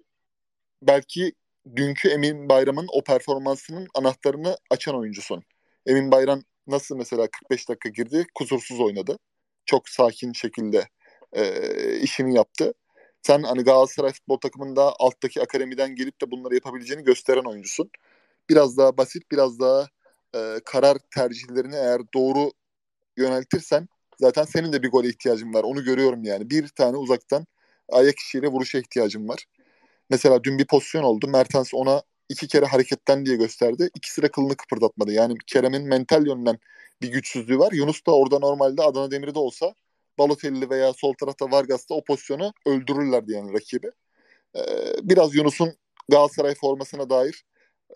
belki dünkü Emin Bayram'ın o performansının anahtarını açan oyuncusun. Emin Bayram nasıl mesela 45 dakika girdi, kusursuz oynadı. Çok sakin şekilde e, işini yaptı. Sen hani Galatasaray futbol takımında alttaki akademiden gelip de bunları yapabileceğini gösteren oyuncusun. Biraz daha basit, biraz daha e, karar tercihlerini eğer doğru yöneltirsen zaten senin de bir gole ihtiyacın var. Onu görüyorum yani. Bir tane uzaktan ayak içiyle vuruşa ihtiyacın var. Mesela dün bir pozisyon oldu. Mertens ona iki kere hareketten diye gösterdi. İkisi de kılını kıpırdatmadı. Yani Kerem'in mental yönden bir güçsüzlüğü var. Yunus da orada normalde Adana Demir'de olsa Balotelli veya sol tarafta Vargas'ta o pozisyonu öldürürlerdi yani rakibi. Ee, biraz Yunus'un Galatasaray formasına dair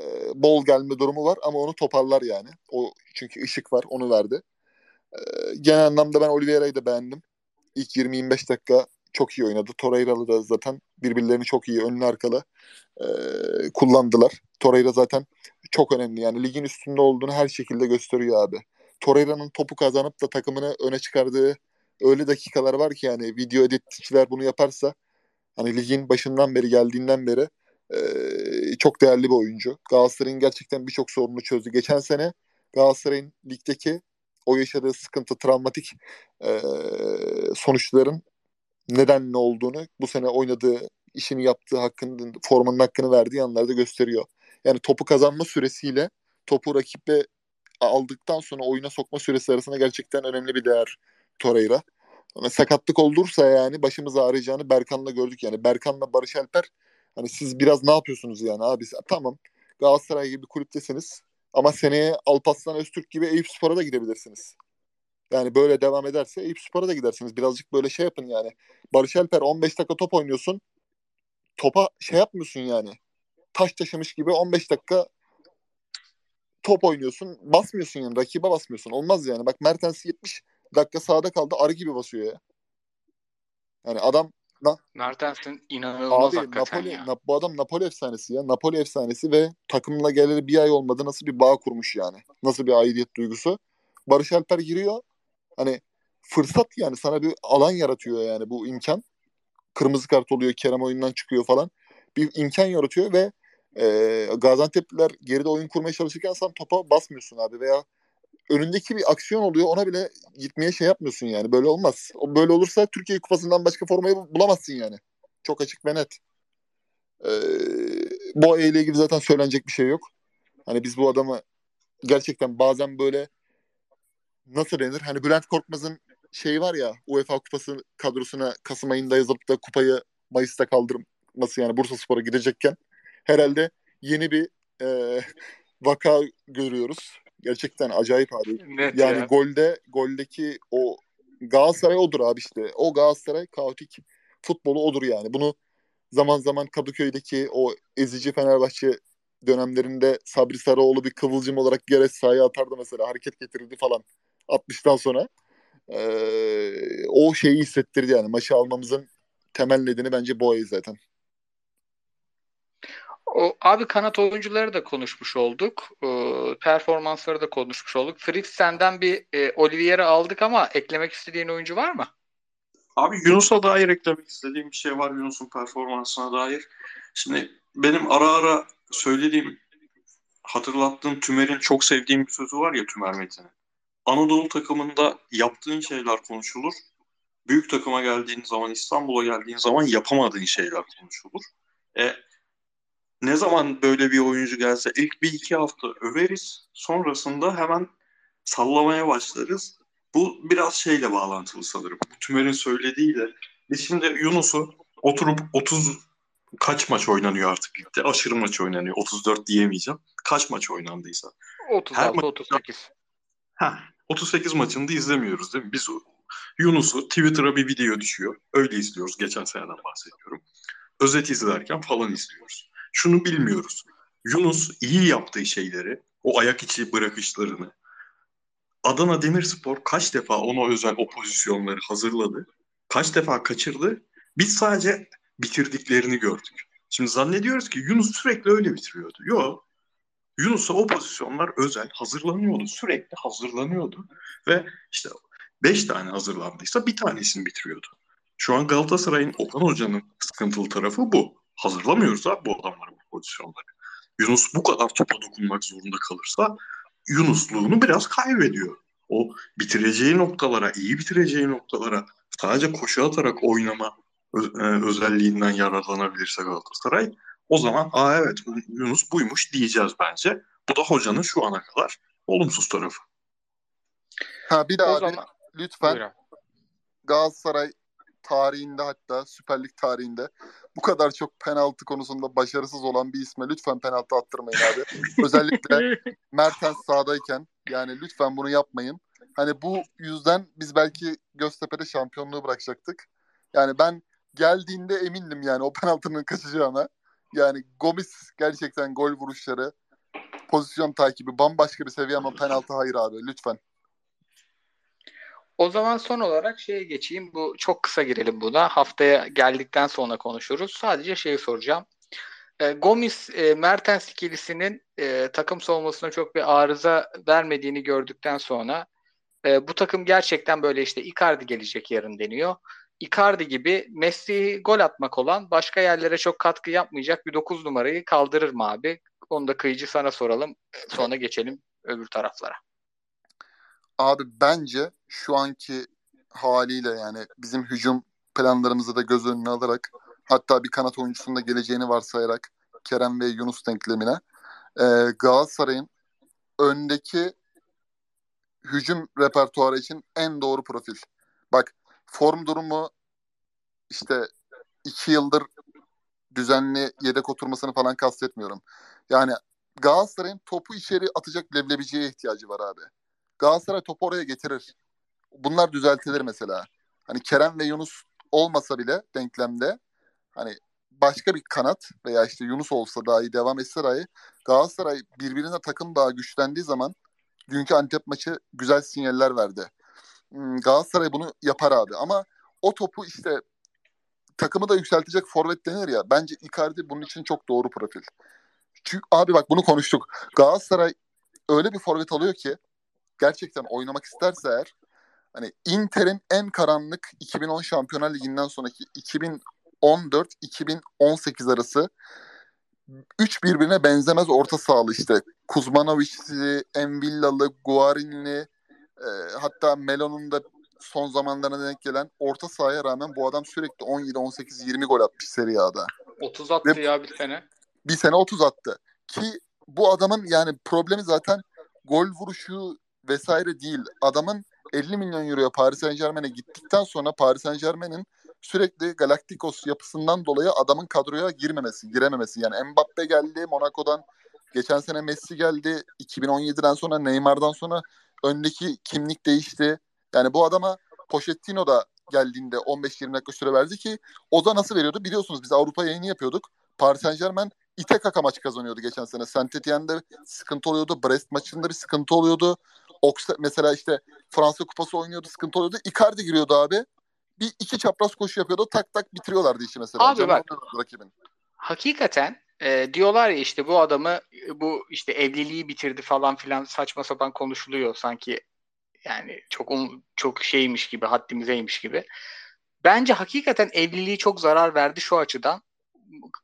e, bol gelme durumu var ama onu toparlar yani. O çünkü ışık var onu verdi. Ee, genel anlamda ben Oliveira'yı da beğendim. İlk 20-25 dakika çok iyi oynadı. Torreira'lı da zaten birbirlerini çok iyi önlü arkalı e, kullandılar. Torreira zaten çok önemli. Yani ligin üstünde olduğunu her şekilde gösteriyor abi. Torreira'nın topu kazanıp da takımını öne çıkardığı öyle dakikalar var ki yani video editçiler bunu yaparsa hani ligin başından beri geldiğinden beri e, çok değerli bir oyuncu. Galatasaray'ın gerçekten birçok sorununu çözdü. Geçen sene Galatasaray'ın ligdeki o yaşadığı sıkıntı, travmatik e, sonuçların neden ne olduğunu bu sene oynadığı, işini yaptığı hakkında, formanın hakkını verdiği anlarda gösteriyor. Yani topu kazanma süresiyle topu rakiple aldıktan sonra oyuna sokma süresi arasında gerçekten önemli bir değer Torreira. Ama sakatlık olursa yani başımıza ağrıyacağını Berkan'la gördük yani. Berkan'la Barış Alper hani siz biraz ne yapıyorsunuz yani abi? Tamam Galatasaray gibi bir kulüptesiniz ama seneye Alparslan Öztürk gibi Eyüp Spor'a da gidebilirsiniz. Yani böyle devam ederse Eyüp Spor'a da gidersiniz. Birazcık böyle şey yapın yani. Barış Alper 15 dakika top oynuyorsun. Topa şey yapmıyorsun yani. Taş taşımış gibi 15 dakika top oynuyorsun. Basmıyorsun yani. Rakibe basmıyorsun. Olmaz yani. Bak Mertens 70 dakika sağda kaldı. Arı gibi basıyor ya. Yani adam na, Mertens'in inanılmaz abi hakikaten Napoli, ya. Na, bu adam Napoli efsanesi ya. Napoli efsanesi ve takımla geleli bir ay olmadı. Nasıl bir bağ kurmuş yani. Nasıl bir aidiyet duygusu. Barış Alper giriyor. Hani fırsat yani sana bir alan yaratıyor yani bu imkan. Kırmızı kart oluyor, Kerem oyundan çıkıyor falan. Bir imkan yaratıyor ve e, Gaziantep'liler geride oyun kurmaya çalışırken sen topa basmıyorsun abi veya önündeki bir aksiyon oluyor ona bile gitmeye şey yapmıyorsun yani böyle olmaz. Böyle olursa Türkiye Kupası'ndan başka formayı bulamazsın yani. Çok açık ve net. Ee, bu ile ilgili zaten söylenecek bir şey yok. Hani biz bu adamı gerçekten bazen böyle nasıl denir? Hani Bülent Korkmaz'ın şeyi var ya UEFA Kupası kadrosuna Kasım ayında yazıp da kupayı Mayıs'ta kaldırması yani Bursa Spor'a gidecekken herhalde yeni bir e, vaka görüyoruz. Gerçekten acayip abi. Net Yani ya. golde goldeki o Galatasaray odur abi işte. O Galatasaray kaotik futbolu odur yani. Bunu zaman zaman Kadıköy'deki o ezici Fenerbahçe dönemlerinde Sabri Sarıoğlu bir kıvılcım olarak Geres sahaya atardı mesela. Hareket getirirdi falan 60'tan sonra. Ee, o şeyi hissettirdi yani. Maçı almamızın temel nedeni bence Boğa'yı zaten. O, abi kanat oyuncuları da konuşmuş olduk. Ee, performansları da konuşmuş olduk. Fritz senden bir e, Oliveira aldık ama eklemek istediğin oyuncu var mı? Abi Yunus'a dair eklemek istediğim bir şey var Yunus'un performansına dair. Şimdi benim ara ara söylediğim, hatırlattığım Tümer'in çok sevdiğim bir sözü var ya Tümer Metin'in. Anadolu takımında yaptığın şeyler konuşulur. Büyük takıma geldiğin zaman, İstanbul'a geldiğin zaman yapamadığın şeyler konuşulur. E, ne zaman böyle bir oyuncu gelse ilk bir iki hafta överiz. Sonrasında hemen sallamaya başlarız. Bu biraz şeyle bağlantılı sanırım. Tümer'in söylediğiyle. Biz şimdi Yunus'u oturup 30 kaç maç oynanıyor artık ligde? Aşırı maç oynanıyor. 34 diyemeyeceğim. Kaç maç oynandıysa. 36-38. Ha, 38 maçını da izlemiyoruz değil mi? Biz Yunus'u Twitter'a bir video düşüyor. Öyle izliyoruz. Geçen seneden bahsediyorum. Özet izlerken falan izliyoruz. Şunu bilmiyoruz. Yunus iyi yaptığı şeyleri, o ayak içi bırakışlarını, Adana Demirspor kaç defa ona özel o pozisyonları hazırladı, kaç defa kaçırdı. Biz sadece bitirdiklerini gördük. Şimdi zannediyoruz ki Yunus sürekli öyle bitiriyordu. Yok. Yunus'a o pozisyonlar özel hazırlanıyordu. Sürekli hazırlanıyordu. Ve işte 5 tane hazırlandıysa bir tanesini bitiriyordu. Şu an Galatasaray'ın Okan Hoca'nın sıkıntılı tarafı bu. Hazırlamıyoruz abi bu adamları bu pozisyonları. Yunus bu kadar topa dokunmak zorunda kalırsa Yunusluğunu biraz kaybediyor. O bitireceği noktalara, iyi bitireceği noktalara sadece koşu atarak oynama ö- özelliğinden yararlanabilirse Galatasaray o zaman aa evet Yunus buymuş diyeceğiz bence. Bu da hocanın şu ana kadar olumsuz tarafı. Ha bir de O abi zaman lütfen Buyur abi. Galatasaray tarihinde hatta Süper Lig tarihinde bu kadar çok penaltı konusunda başarısız olan bir isme lütfen penaltı attırmayın abi. Özellikle Mertens sahadayken yani lütfen bunu yapmayın. Hani bu yüzden biz belki Göztepe'de şampiyonluğu bırakacaktık. Yani ben geldiğinde emindim yani o penaltının kaçacağına. Yani Gomis gerçekten gol vuruşları, pozisyon takibi bambaşka bir seviye ama penaltı hayır abi lütfen. O zaman son olarak şeye geçeyim. Bu çok kısa girelim buna. Haftaya geldikten sonra konuşuruz. Sadece şeyi soracağım. E, Gomis e, Mertens ikilisinin e, takım savunmasına çok bir arıza vermediğini gördükten sonra e, bu takım gerçekten böyle işte Icardi gelecek yarın deniyor. Icardi gibi Messi gol atmak olan başka yerlere çok katkı yapmayacak bir 9 numarayı kaldırır mı abi? Onu da kıyıcı sana soralım. Sonra geçelim öbür taraflara? Abi bence şu anki haliyle yani bizim hücum planlarımızı da göz önüne alarak hatta bir kanat oyuncusunun da geleceğini varsayarak Kerem ve Yunus denklemine e, Galatasaray'ın öndeki hücum repertuarı için en doğru profil. Bak form durumu işte iki yıldır düzenli yedek oturmasını falan kastetmiyorum. Yani Galatasaray'ın topu içeri atacak leblebiciye ihtiyacı var abi. Galatasaray topu oraya getirir. Bunlar düzeltilir mesela. Hani Kerem ve Yunus olmasa bile denklemde hani başka bir kanat veya işte Yunus olsa dahi devam etse dahi Galatasaray birbirine takım daha güçlendiği zaman dünkü Antep maçı güzel sinyaller verdi. Hmm, Galatasaray bunu yapar abi ama o topu işte takımı da yükseltecek forvet denir ya. Bence Icardi bunun için çok doğru profil. Çünkü abi bak bunu konuştuk. Galatasaray öyle bir forvet alıyor ki gerçekten oynamak isterse eğer hani Inter'in en karanlık 2010 Şampiyonlar Ligi'nden sonraki 2014-2018 arası üç birbirine benzemez orta sahalı işte. Kuzmanovic'li, Envillalı, Guarinli e, hatta Melo'nun da son zamanlarına denk gelen orta sahaya rağmen bu adam sürekli 17, 18, 20 gol atmış Serie A'da. 30 attı Ve- ya bir sene. Bir sene 30 attı. Ki bu adamın yani problemi zaten gol vuruşu vesaire değil. Adamın 50 milyon euroya Paris Saint Germain'e gittikten sonra Paris Saint Germain'in sürekli Galacticos yapısından dolayı adamın kadroya girmemesi, girememesi. Yani Mbappe geldi Monaco'dan. Geçen sene Messi geldi. 2017'den sonra Neymar'dan sonra öndeki kimlik değişti. Yani bu adama Pochettino da geldiğinde 15-20 dakika süre verdi ki o da nasıl veriyordu? Biliyorsunuz biz Avrupa yayını yapıyorduk. Paris Saint Germain ite kaka maç kazanıyordu geçen sene. Saint Etienne'de sıkıntı oluyordu. Brest maçında bir sıkıntı oluyordu. Oxford mesela işte Fransa Kupası oynuyordu sıkıntı oluyordu. Icardi giriyordu abi. Bir iki çapraz koşu yapıyordu. Tak tak bitiriyorlardı işi mesela. Abi bak. rakibin. Hakikaten e, diyorlar ya işte bu adamı bu işte evliliği bitirdi falan filan saçma sapan konuşuluyor sanki yani çok um- çok şeymiş gibi haddimizeymiş gibi. Bence hakikaten evliliği çok zarar verdi şu açıdan.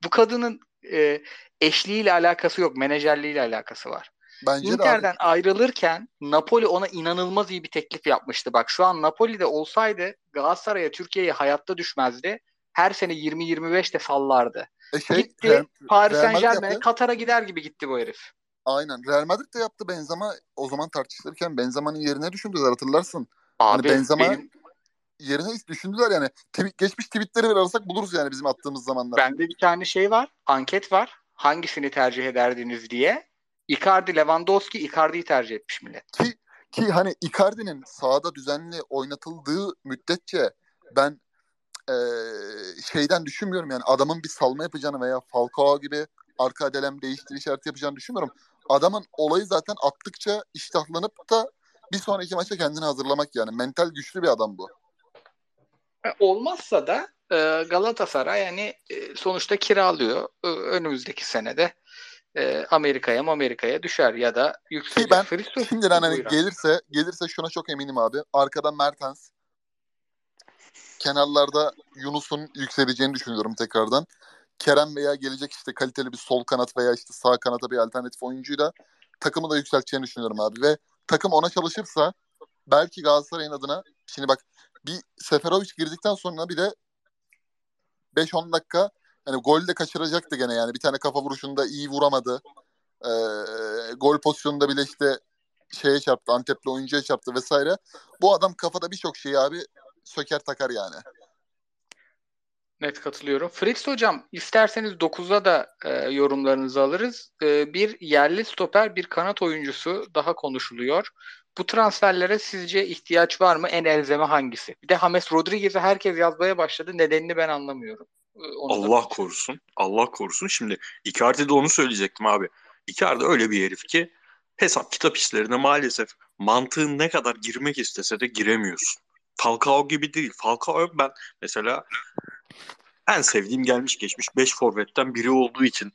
Bu kadının e, eşliğiyle alakası yok, menajerliğiyle alakası var. Bence de. Inter'den ayrılırken Napoli ona inanılmaz iyi bir teklif yapmıştı. Bak şu an Napoli'de olsaydı Galatasaray'a Türkiye'ye hayatta düşmezdi. Her sene 20-25 de sallardı. E şey, gitti Real- Paris Saint Germain'e. Katar'a gider gibi gitti bu herif. Aynen. Real Madrid de yaptı Benzema. O zaman tartışılırken Benzema'nın yerine düşündüler hatırlarsın. Abi Hani Benzema- benim, Yerine düşündüler yani. Tweet- geçmiş tweetleri bir arasak buluruz yani bizim attığımız zamanlar. bende bir tane şey var. Anket var. Hangisini tercih ederdiniz diye. Icardi, Lewandowski, Icardi'yi tercih etmiş millet. Ki ki hani Icardi'nin sahada düzenli oynatıldığı müddetçe ben eee, şeyden düşünmüyorum yani adamın bir salma yapacağını veya Falcao gibi arka adelem değiştiriş işareti yapacağını düşünmüyorum. Adamın olayı zaten attıkça iştahlanıp da bir sonraki maça kendini hazırlamak yani. Mental güçlü bir adam bu. E, Olmazsa da e, Galatasaray yani e, sonuçta kiralıyor. E, önümüzdeki senede e, Amerika'ya Amerika'ya düşer ya da yükselir. Ben Friso- Şimdiden hani gelirse gelirse şuna çok eminim abi. Arkadan Mertens. Kenarlarda Yunus'un yükseleceğini düşünüyorum tekrardan. Kerem veya gelecek işte kaliteli bir sol kanat veya işte sağ kanata bir alternatif oyuncuyla takımı da yükselteceğini düşünüyorum abi. Ve takım ona çalışırsa belki Galatasaray'ın adına şimdi bak bir Seferovic girdikten sonra bir de 5-10 dakika hani gol de kaçıracaktı gene yani. Bir tane kafa vuruşunda iyi vuramadı. Ee, gol pozisyonunda bile işte şeye çarptı, Antepli oyuncuya çarptı vesaire. Bu adam kafada birçok şeyi abi söker takar yani. Net katılıyorum. Fritz hocam isterseniz 9'a da e, yorumlarınızı alırız. E, bir yerli stoper, bir kanat oyuncusu daha konuşuluyor. Bu transferlere sizce ihtiyaç var mı? En elzeme hangisi? Bir de James Rodriguez'i herkes yazmaya başladı. Nedenini ben anlamıyorum. E, onu da- Allah korusun. Allah korusun. Şimdi Icardi de onu söyleyecektim abi. Icardi öyle bir herif ki hesap kitap işlerine maalesef mantığın ne kadar girmek istese de giremiyorsun. Falcao gibi değil. Falcao ben mesela en sevdiğim gelmiş geçmiş 5 forvetten biri olduğu için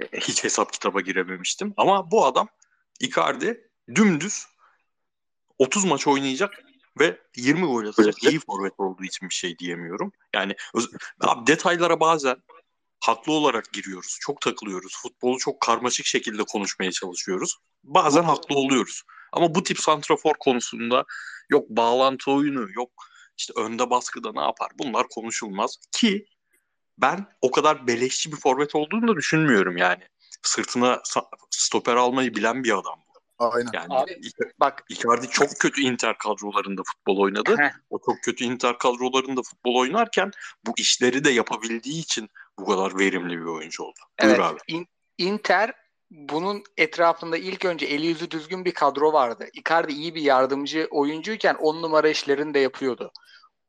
e, hiç hesap kitaba girememiştim. Ama bu adam Icardi dümdüz 30 maç oynayacak ve 20 gol atacak. İyi forvet olduğu için bir şey diyemiyorum. Yani öz- abi detaylara bazen haklı olarak giriyoruz. Çok takılıyoruz. Futbolu çok karmaşık şekilde konuşmaya çalışıyoruz. bazen haklı oluyoruz. Ama bu tip santrafor konusunda yok bağlantı oyunu, yok işte önde baskıda ne yapar bunlar konuşulmaz. Ki ben o kadar beleşçi bir forvet olduğunu da düşünmüyorum yani. Sırtına stoper almayı bilen bir adam. Aynen. Yani Abi, Bak Icardi çok kötü Inter kadrolarında futbol oynadı. Heh. O çok kötü Inter kadrolarında futbol oynarken bu işleri de yapabildiği için bu kadar verimli bir oyuncu oldu. Buyur evet abi. In- Inter bunun etrafında ilk önce eli yüzü düzgün bir kadro vardı. Icardi iyi bir yardımcı oyuncuyken on numara işlerini de yapıyordu.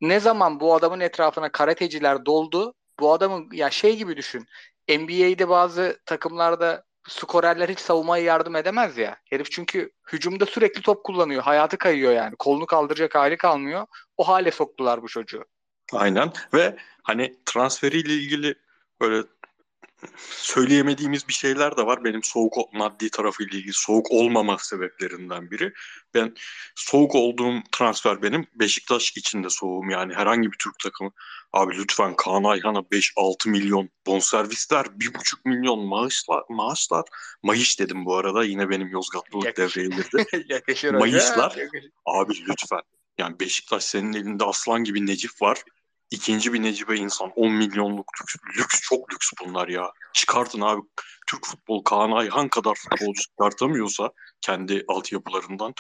Ne zaman bu adamın etrafına karateciler doldu, bu adamın ya şey gibi düşün. NBA'de bazı takımlarda skorerler hiç savunmaya yardım edemez ya. Herif çünkü hücumda sürekli top kullanıyor. Hayatı kayıyor yani. Kolunu kaldıracak hali kalmıyor. O hale soktular bu çocuğu. Aynen ve hani transferiyle ilgili böyle söyleyemediğimiz bir şeyler de var. Benim soğuk maddi tarafıyla ilgili soğuk olmama sebeplerinden biri. Ben soğuk olduğum transfer benim Beşiktaş içinde soğuğum yani herhangi bir Türk takımı. Abi lütfen Kaan Ayhan'a 5-6 milyon bonservisler, 1,5 milyon maaşlar, maaşlar. Mayış dedim bu arada yine benim Yozgatlılık Yakış- devreye girdi. Yakışır. Abi lütfen. Yani Beşiktaş senin elinde aslan gibi Necip var. İkinci bir Necip'e insan 10 milyonluk lüks, lüks çok lüks bunlar ya. Çıkartın abi. Türk futbol Kaan Ayhan kadar futbolcu çıkartamıyorsa kendi altyapılarından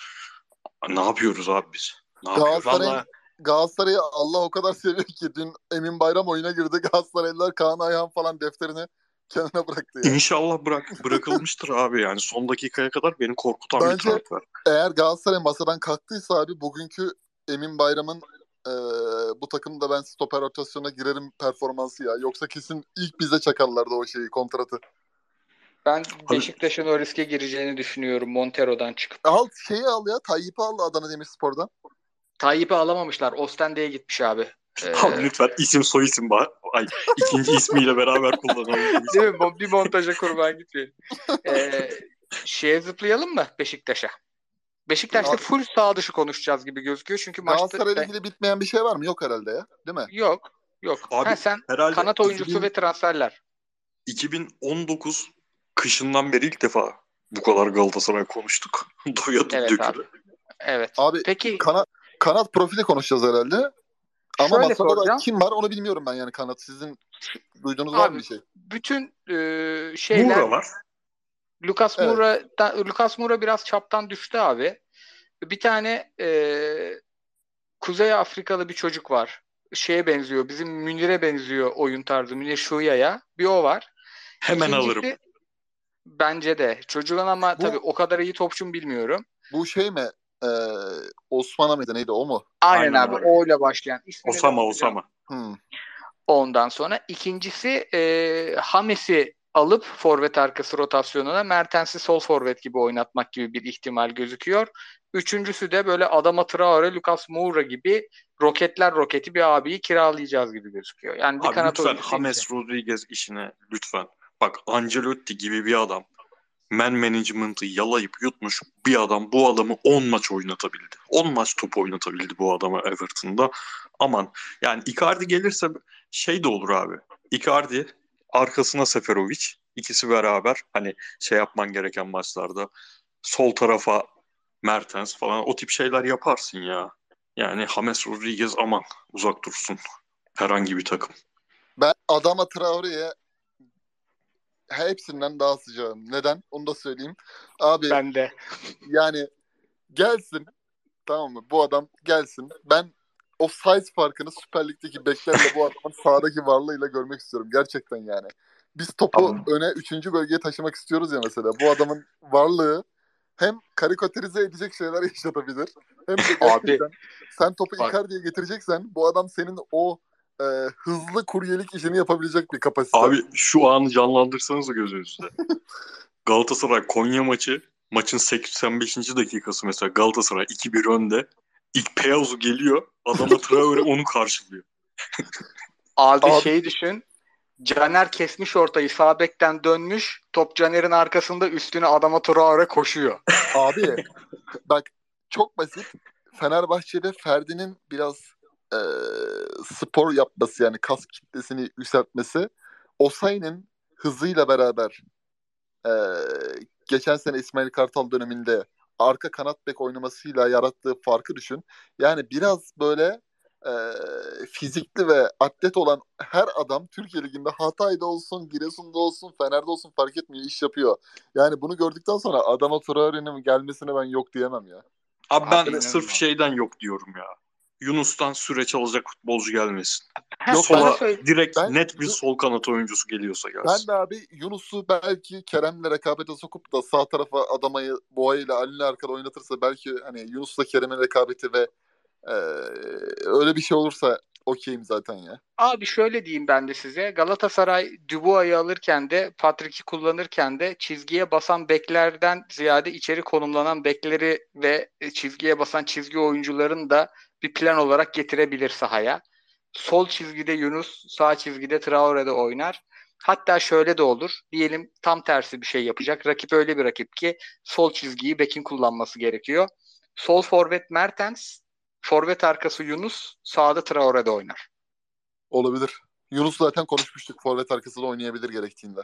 ne yapıyoruz abi biz? Ne yapıyoruz? Galatasaray Vallahi Galatasaray'ı Allah o kadar seviyor ki dün Emin Bayram oyuna girdi. Galatasaraylılar Kaan Ayhan falan defterini kenara bıraktı ya. İnşallah bırak, bırakılmıştır abi yani son dakikaya kadar beni korkutan bir Bence- transfer. Eğer Galatasaray masadan kalktıysa abi bugünkü Emin Bayram'ın eee, bu takımda ben stoper rotasyona girerim performansı ya. Yoksa kesin ilk bize çakarlardı o şeyi kontratı. Ben Beşiktaş'ın o riske gireceğini düşünüyorum Montero'dan çıkıp. Al şeyi al ya Tayyip'i al Adana Demirspor'dan. Tayyip'i alamamışlar. Ostende'ye gitmiş abi. Ee, Abi lütfen isim soy isim bak. Ay, ikinci ismiyle beraber kullanalım. değil mi? Bir montaja kurban gitmeyelim. Ee, şeye zıplayalım mı Beşiktaş'a? Beşiktaş'ta Abi- full sağ dışı konuşacağız gibi gözüküyor. Çünkü maçta Galatasaray'la ilgili bitmeyen bir şey var mı? Yok herhalde ya. Değil mi? yok. Yok. Abi, ha, sen Herhalde kanat oyuncusu 2000 ve transferler. 2019 kışından beri ilk defa bu kadar Galatasaray konuştuk. Doya Evet dökülü. abi. Evet. Abi Peki kanat kanat profili konuşacağız herhalde. Ama Şöyle masada da kim var onu bilmiyorum ben yani kanat. Sizin duyduğunuz var Abi, mı bir şey? bütün e, şeyler Muğra var. Lucas Evet. Moura Lucas Moura biraz çaptan düştü abi. Bir tane e, Kuzey Afrikalı bir çocuk var. Şeye benziyor. Bizim Münir'e benziyor oyun tarzı. Münir Şuya'ya. Bir o var. Hemen İkincisi, alırım. Bence de. Çocuğun ama Bu- tabii o kadar iyi topçu mu bilmiyorum. Bu şey mi? Ee, Osman'a mıydı neydi o mu? Aynen, Aynen abi. O ile başlayan. İsmini Osama. Osama. Hmm. Ondan sonra ikincisi e, Hames'i alıp forvet arkası rotasyonuna Mertens'i sol forvet gibi oynatmak gibi bir ihtimal gözüküyor. Üçüncüsü de böyle Adama Traore, Lucas Moura gibi roketler roketi bir abiyi kiralayacağız gibi gözüküyor. Yani bir Abi kanat lütfen James. Rodriguez işine lütfen. Bak Ancelotti gibi bir adam man management'ı yalayıp yutmuş bir adam bu adamı 10 maç oynatabildi. 10 maç top oynatabildi bu adama Everton'da. Aman yani Icardi gelirse şey de olur abi. Icardi arkasına Seferovic ikisi beraber hani şey yapman gereken maçlarda sol tarafa Mertens falan o tip şeyler yaparsın ya. Yani James Rodriguez aman uzak dursun herhangi bir takım. Ben Adama Traore'ye hepsinden daha sıcağım. Neden? Onu da söyleyeyim. Abi Ben de. yani gelsin tamam mı? Bu adam gelsin. Ben o size farkını Süper Lig'deki beklerle bu adamın sahadaki varlığıyla görmek istiyorum. Gerçekten yani. Biz topu Tamam. öne 3. bölgeye taşımak istiyoruz ya mesela. Bu adamın varlığı hem karikatürize edecek şeyler yaşatabilir. Hem de Abi, gerçekten sen topu bak. Icardi'ye getireceksen bu adam senin o e, hızlı kuryelik işini yapabilecek bir kapasite. Abi şu anı canlandırsanız gözünüzde. Galatasaray Konya maçı maçın 85. dakikası mesela Galatasaray 2-1 önde. İlk Peyazu geliyor. Adama Traore onu karşılıyor. Abi, Abi- şey düşün. Caner kesmiş ortayı sağ bekten dönmüş. Top Caner'in arkasında üstüne Adama Traore koşuyor. Abi bak çok basit. Fenerbahçe'de Ferdi'nin biraz e, spor yapması yani kas kitlesini yükseltmesi Osayi'nin hızıyla beraber e, geçen sene İsmail Kartal döneminde arka kanat bek oynamasıyla yarattığı farkı düşün. Yani biraz böyle e, fizikli ve atlet olan her adam Türkiye Ligi'nde Hatay'da olsun, Giresun'da olsun, Fener'de olsun fark etmiyor, iş yapıyor. Yani bunu gördükten sonra Adama Traore'nin gelmesine ben yok diyemem ya. Abi ben Abi, sırf şeyden yok diyorum ya. Yunus'tan süreç alacak futbolcu gelmesin. Ha, Yok, sana Sola söyle- direkt Ben- net bir sol kanat oyuncusu geliyorsa Ben gelsin. de abi Yunus'u belki Kerem'le rekabete sokup da sağ tarafa Adamayı Boğa ile Ali'ni arkada oynatırsa belki hani Yunus'la Kerem'in rekabeti ve e, öyle bir şey olursa okeyim zaten ya. Abi şöyle diyeyim ben de size. Galatasaray Dubois'ı alırken de Patrick'i kullanırken de çizgiye basan beklerden ziyade içeri konumlanan bekleri ve çizgiye basan çizgi oyuncuların da bir plan olarak getirebilir sahaya. Sol çizgide Yunus, sağ çizgide Traore'de oynar. Hatta şöyle de olur. Diyelim tam tersi bir şey yapacak. Rakip öyle bir rakip ki sol çizgiyi bekin kullanması gerekiyor. Sol forvet Mertens, forvet arkası Yunus, sağda Traore'de oynar. Olabilir. Yunus zaten konuşmuştuk. Forvet arkasında oynayabilir gerektiğinde.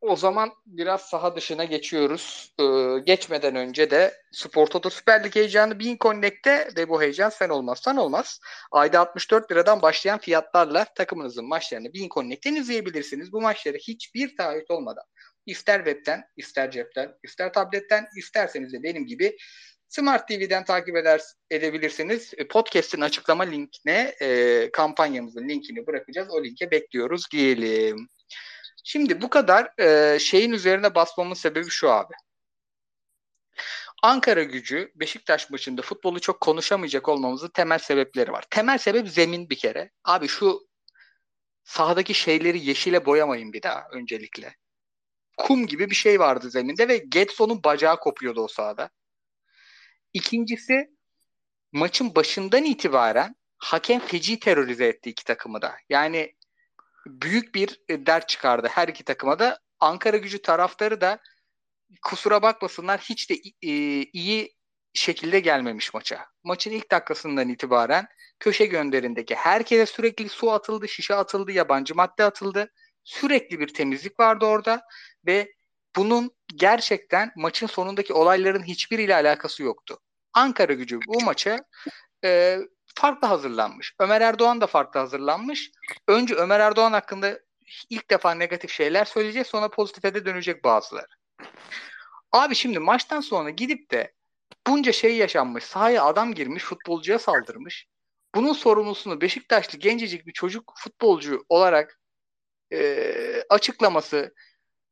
O zaman biraz saha dışına geçiyoruz. Ee, geçmeden önce de Spor Toto Süper Lig heyecanı Bean Connect'te ve bu heyecan sen olmazsan olmaz. Ayda 64 liradan başlayan fiyatlarla takımınızın maçlarını Bean Connect'ten izleyebilirsiniz. Bu maçları hiçbir taahhüt olmadan ister webten, ister cepten, ister tabletten, isterseniz de benim gibi Smart TV'den takip eder, edebilirsiniz. E, Podcast'in açıklama linkine e, kampanyamızın linkini bırakacağız. O linke bekliyoruz diyelim. Şimdi bu kadar e, şeyin üzerine basmamın sebebi şu abi. Ankara gücü Beşiktaş maçında futbolu çok konuşamayacak olmamızın temel sebepleri var. Temel sebep zemin bir kere. Abi şu sahadaki şeyleri yeşile boyamayın bir daha öncelikle. Kum gibi bir şey vardı zeminde ve Getson'un bacağı kopuyordu o sahada. İkincisi maçın başından itibaren hakem feci terörize etti iki takımı da. Yani büyük bir e, dert çıkardı her iki takıma da. Ankara gücü taraftarı da kusura bakmasınlar hiç de e, iyi şekilde gelmemiş maça. Maçın ilk dakikasından itibaren köşe gönderindeki herkese sürekli su atıldı, şişe atıldı, yabancı madde atıldı. Sürekli bir temizlik vardı orada ve bunun gerçekten maçın sonundaki olayların hiçbiriyle alakası yoktu. Ankara gücü bu maça e, farklı hazırlanmış. Ömer Erdoğan da farklı hazırlanmış. Önce Ömer Erdoğan hakkında ilk defa negatif şeyler söyleyecek sonra pozitife de dönecek bazıları. Abi şimdi maçtan sonra gidip de bunca şey yaşanmış, sahaya adam girmiş, futbolcuya saldırmış. Bunun sorumlusunu Beşiktaşlı gencecik bir çocuk futbolcu olarak e, açıklaması,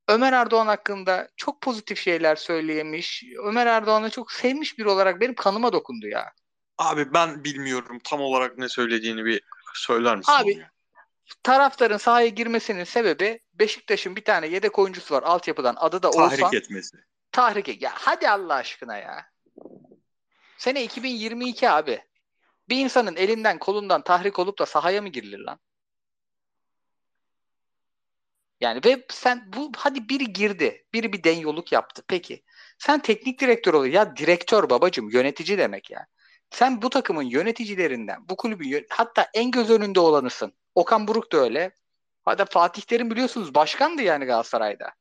Ömer Erdoğan hakkında çok pozitif şeyler söyleyemiş, Ömer Erdoğan'ı çok sevmiş biri olarak benim kanıma dokundu ya. Abi ben bilmiyorum tam olarak ne söylediğini bir söyler misin? Abi, bana? Taraftarın sahaya girmesinin sebebi Beşiktaş'ın bir tane yedek oyuncusu var altyapıdan adı da tahrik Oğuzhan. etmesi. Tahrik et. Ya hadi Allah aşkına ya. Sene 2022 abi. Bir insanın elinden kolundan tahrik olup da sahaya mı girilir lan? Yani ve sen bu hadi biri girdi. Biri bir denyoluk yaptı. Peki. Sen teknik direktör ol. Ya direktör babacım yönetici demek ya. Sen bu takımın yöneticilerinden, bu kulübün hatta en göz önünde olanısın. Okan Buruk da öyle. Hatta Fatih Terim biliyorsunuz başkandı yani Galatasaray'da.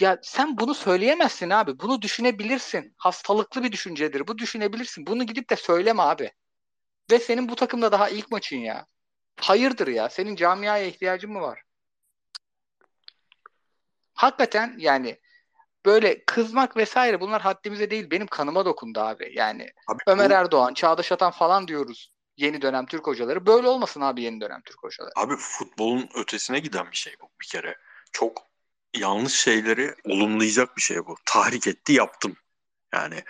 Ya sen bunu söyleyemezsin abi. Bunu düşünebilirsin. Hastalıklı bir düşüncedir. Bu düşünebilirsin. Bunu gidip de söyleme abi. Ve senin bu takımda daha ilk maçın ya. Hayırdır ya. Senin camiaya ihtiyacın mı var? Hakikaten yani böyle kızmak vesaire bunlar haddimize değil. Benim kanıma dokundu abi. Yani Abi Ömer bu- Erdoğan, Çağdaş Atan falan diyoruz. Yeni dönem Türk hocaları. Böyle olmasın abi yeni dönem Türk hocaları. Abi futbolun ötesine giden bir şey bu bir kere. Çok yanlış şeyleri olumlayacak bir şey bu. Tahrik etti yaptım. Yani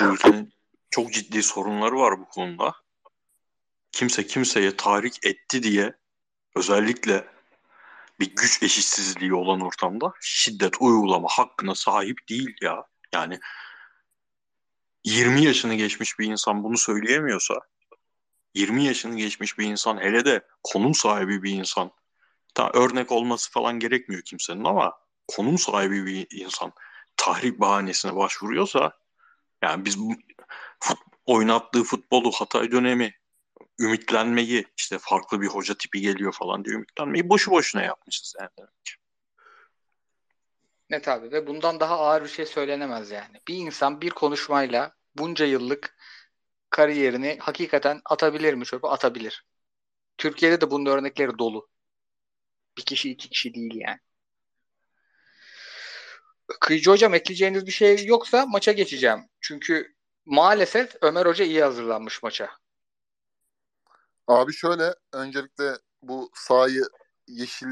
bu ülkenin çok ciddi sorunları var bu konuda. Kimse kimseye tahrik etti diye özellikle bir güç eşitsizliği olan ortamda şiddet uygulama hakkına sahip değil ya. Yani 20 yaşını geçmiş bir insan bunu söyleyemiyorsa 20 yaşını geçmiş bir insan hele de konum sahibi bir insan ta örnek olması falan gerekmiyor kimsenin ama konum sahibi bir insan tahrik bahanesine başvuruyorsa yani biz oynattığı futbolu Hatay dönemi ümitlenmeyi işte farklı bir hoca tipi geliyor falan diye ümitlenmeyi boşu boşuna yapmışız yani. Net abi ve bundan daha ağır bir şey söylenemez yani. Bir insan bir konuşmayla bunca yıllık kariyerini hakikaten atabilir mi çöpe? Atabilir. Türkiye'de de bunun örnekleri dolu. Bir kişi iki kişi değil yani. Kıyıcı hocam ekleyeceğiniz bir şey yoksa maça geçeceğim. Çünkü maalesef Ömer Hoca iyi hazırlanmış maça. Abi şöyle öncelikle bu sahayı yeşil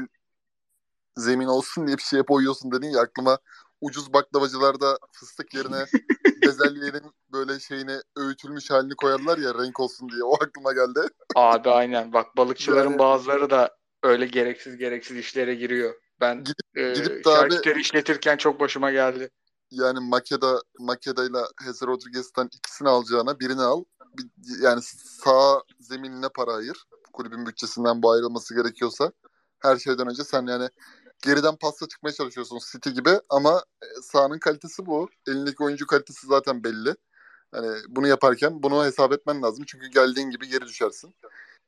zemin olsun diye bir şeye boyuyorsun dedin ya aklıma ucuz baklavacılarda fıstık yerine bezelyelerin böyle şeyine öğütülmüş halini koyarlar ya renk olsun diye. O aklıma geldi. Abi aynen. Bak balıkçıların Yani- bazıları da öyle gereksiz gereksiz işlere giriyor. Ben Gidip- e, gidip de abi- işletirken çok başıma geldi. Yani Makeda Makeda ile Jose Rodriguez'ten ikisini alacağına birini al. Yani sağ zeminine para ayır. Kulübün bütçesinden bu ayrılması gerekiyorsa. Her şeyden önce sen yani geriden pasta çıkmaya çalışıyorsun City gibi ama e, sahanın kalitesi bu. Elindeki oyuncu kalitesi zaten belli. Hani bunu yaparken bunu hesap etmen lazım. Çünkü geldiğin gibi geri düşersin.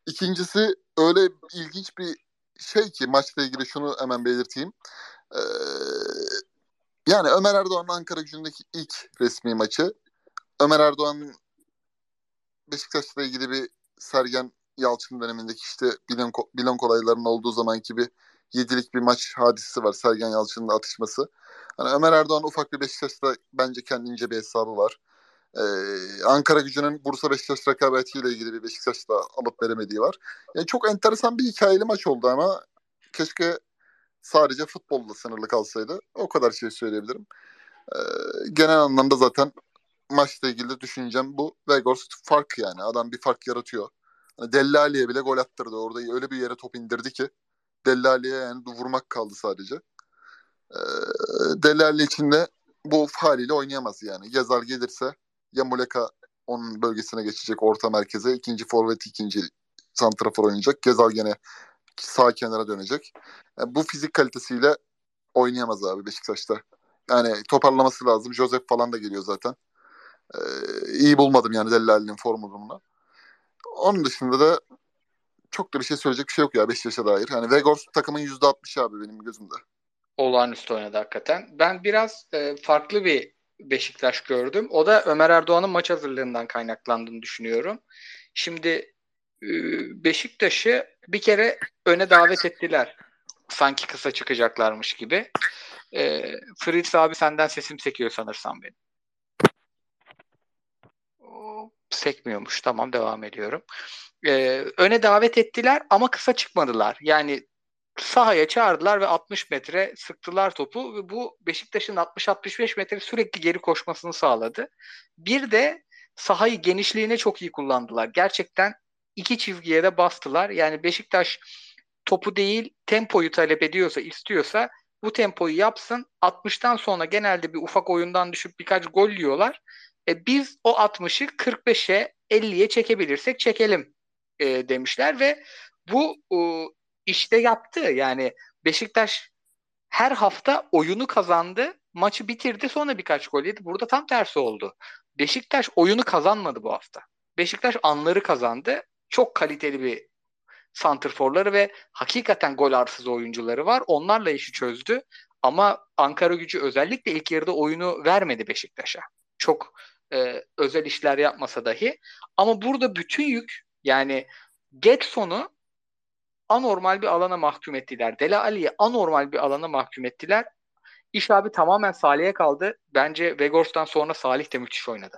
İkincisi öyle ilginç bir şey ki maçla ilgili şunu hemen belirteyim. Ee, yani Ömer Erdoğan'ın Ankara gücündeki ilk resmi maçı. Ömer Erdoğan Beşiktaş'la ilgili bir Sergen Yalçın dönemindeki işte bilon, bilon kolaylarının olduğu zamanki bir yedilik bir maç hadisesi var. Sergen Yalçın'ın atışması. Hani Ömer Erdoğan ufak bir Beşiktaş'ta bence kendince bir hesabı var. Ee, Ankara gücünün Bursa Beşiktaş rekabetiyle ilgili bir Beşiktaş'ta alıp veremediği var. Yani çok enteresan bir hikayeli maç oldu ama keşke sadece futbolla sınırlı kalsaydı. O kadar şey söyleyebilirim. Ee, genel anlamda zaten maçla ilgili düşüncem bu. Weghorst fark yani. Adam bir fark yaratıyor. Hani Dellali'ye bile gol attırdı. Orada öyle bir yere top indirdi ki Dellali'ye yani vurmak kaldı sadece. Ee, Dellali için de bu haliyle oynayamaz yani. Yazar gelirse ya Muleka onun bölgesine geçecek orta merkeze. ikinci forvet, ikinci santrafor oynayacak. Gezal gene sağ kenara dönecek. Yani bu fizik kalitesiyle oynayamaz abi Beşiktaş'ta. Yani toparlaması lazım. Josep falan da geliyor zaten. Ee, iyi bulmadım yani Dellali'nin formu durumuna. Onun dışında da çok da bir şey söyleyecek bir şey yok ya Beşiktaş'a dair. Hani Weghorst takımın %60 abi benim gözümde. Olağanüstü oynadı hakikaten. Ben biraz e, farklı bir Beşiktaş gördüm. O da Ömer Erdoğan'ın maç hazırlığından kaynaklandığını düşünüyorum. Şimdi e, Beşiktaş'ı bir kere öne davet ettiler. Sanki kısa çıkacaklarmış gibi. E, Fritz abi senden sesim sekiyor sanırsam benim. Sekmiyormuş. Tamam devam ediyorum. E, öne davet ettiler ama kısa çıkmadılar. Yani sahaya çağırdılar ve 60 metre sıktılar topu ve bu Beşiktaş'ın 60-65 metre sürekli geri koşmasını sağladı. Bir de sahayı genişliğine çok iyi kullandılar. Gerçekten iki çizgiye de bastılar. Yani Beşiktaş topu değil tempoyu talep ediyorsa, istiyorsa bu tempoyu yapsın. 60'tan sonra genelde bir ufak oyundan düşüp birkaç gol yiyorlar. E, biz o 60'ı 45'e 50'ye çekebilirsek çekelim e, demişler ve bu e, işte yaptı. Yani Beşiktaş her hafta oyunu kazandı, maçı bitirdi, sonra birkaç gol yedi. Burada tam tersi oldu. Beşiktaş oyunu kazanmadı bu hafta. Beşiktaş anları kazandı. Çok kaliteli bir santrforları ve hakikaten gol arsız oyuncuları var. Onlarla işi çözdü. Ama Ankara gücü özellikle ilk yarıda oyunu vermedi Beşiktaş'a. Çok e, özel işler yapmasa dahi. Ama burada bütün yük yani Getson'u anormal bir alana mahkum ettiler. Dela Ali'yi anormal bir alana mahkum ettiler. İş abi tamamen Salih'e kaldı. Bence Vegors'tan sonra Salih de müthiş oynadı.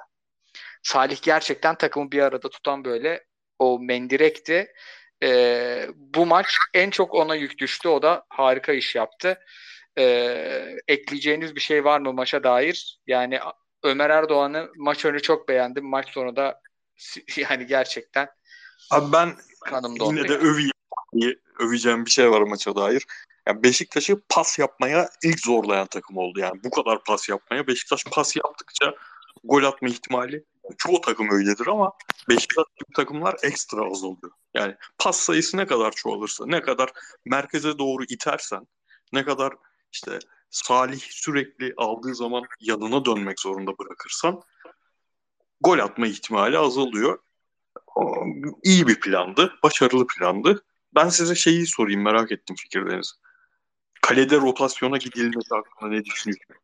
Salih gerçekten takımı bir arada tutan böyle o mendirekti. Ee, bu maç en çok ona yük düştü. O da harika iş yaptı. Ee, ekleyeceğiniz bir şey var mı maça dair? Yani Ömer Erdoğan'ı maç önü çok beğendim. Maç sonu da yani gerçekten Abi ben kanım yine dondu. de öveyim. diye Öveceğim bir şey var maça dair. Yani Beşiktaş'ı pas yapmaya ilk zorlayan takım oldu. Yani bu kadar pas yapmaya. Beşiktaş pas yaptıkça gol atma ihtimali çoğu takım öyledir ama Beşiktaş gibi takımlar ekstra azalıyor. Yani pas sayısı ne kadar çoğalırsa, ne kadar merkeze doğru itersen, ne kadar işte Salih sürekli aldığı zaman yanına dönmek zorunda bırakırsan gol atma ihtimali azalıyor. İyi bir plandı, başarılı plandı. Ben size şeyi sorayım merak ettim fikirlerinizi. Kalede rotasyona gidilmesi hakkında ne düşünüyorsun?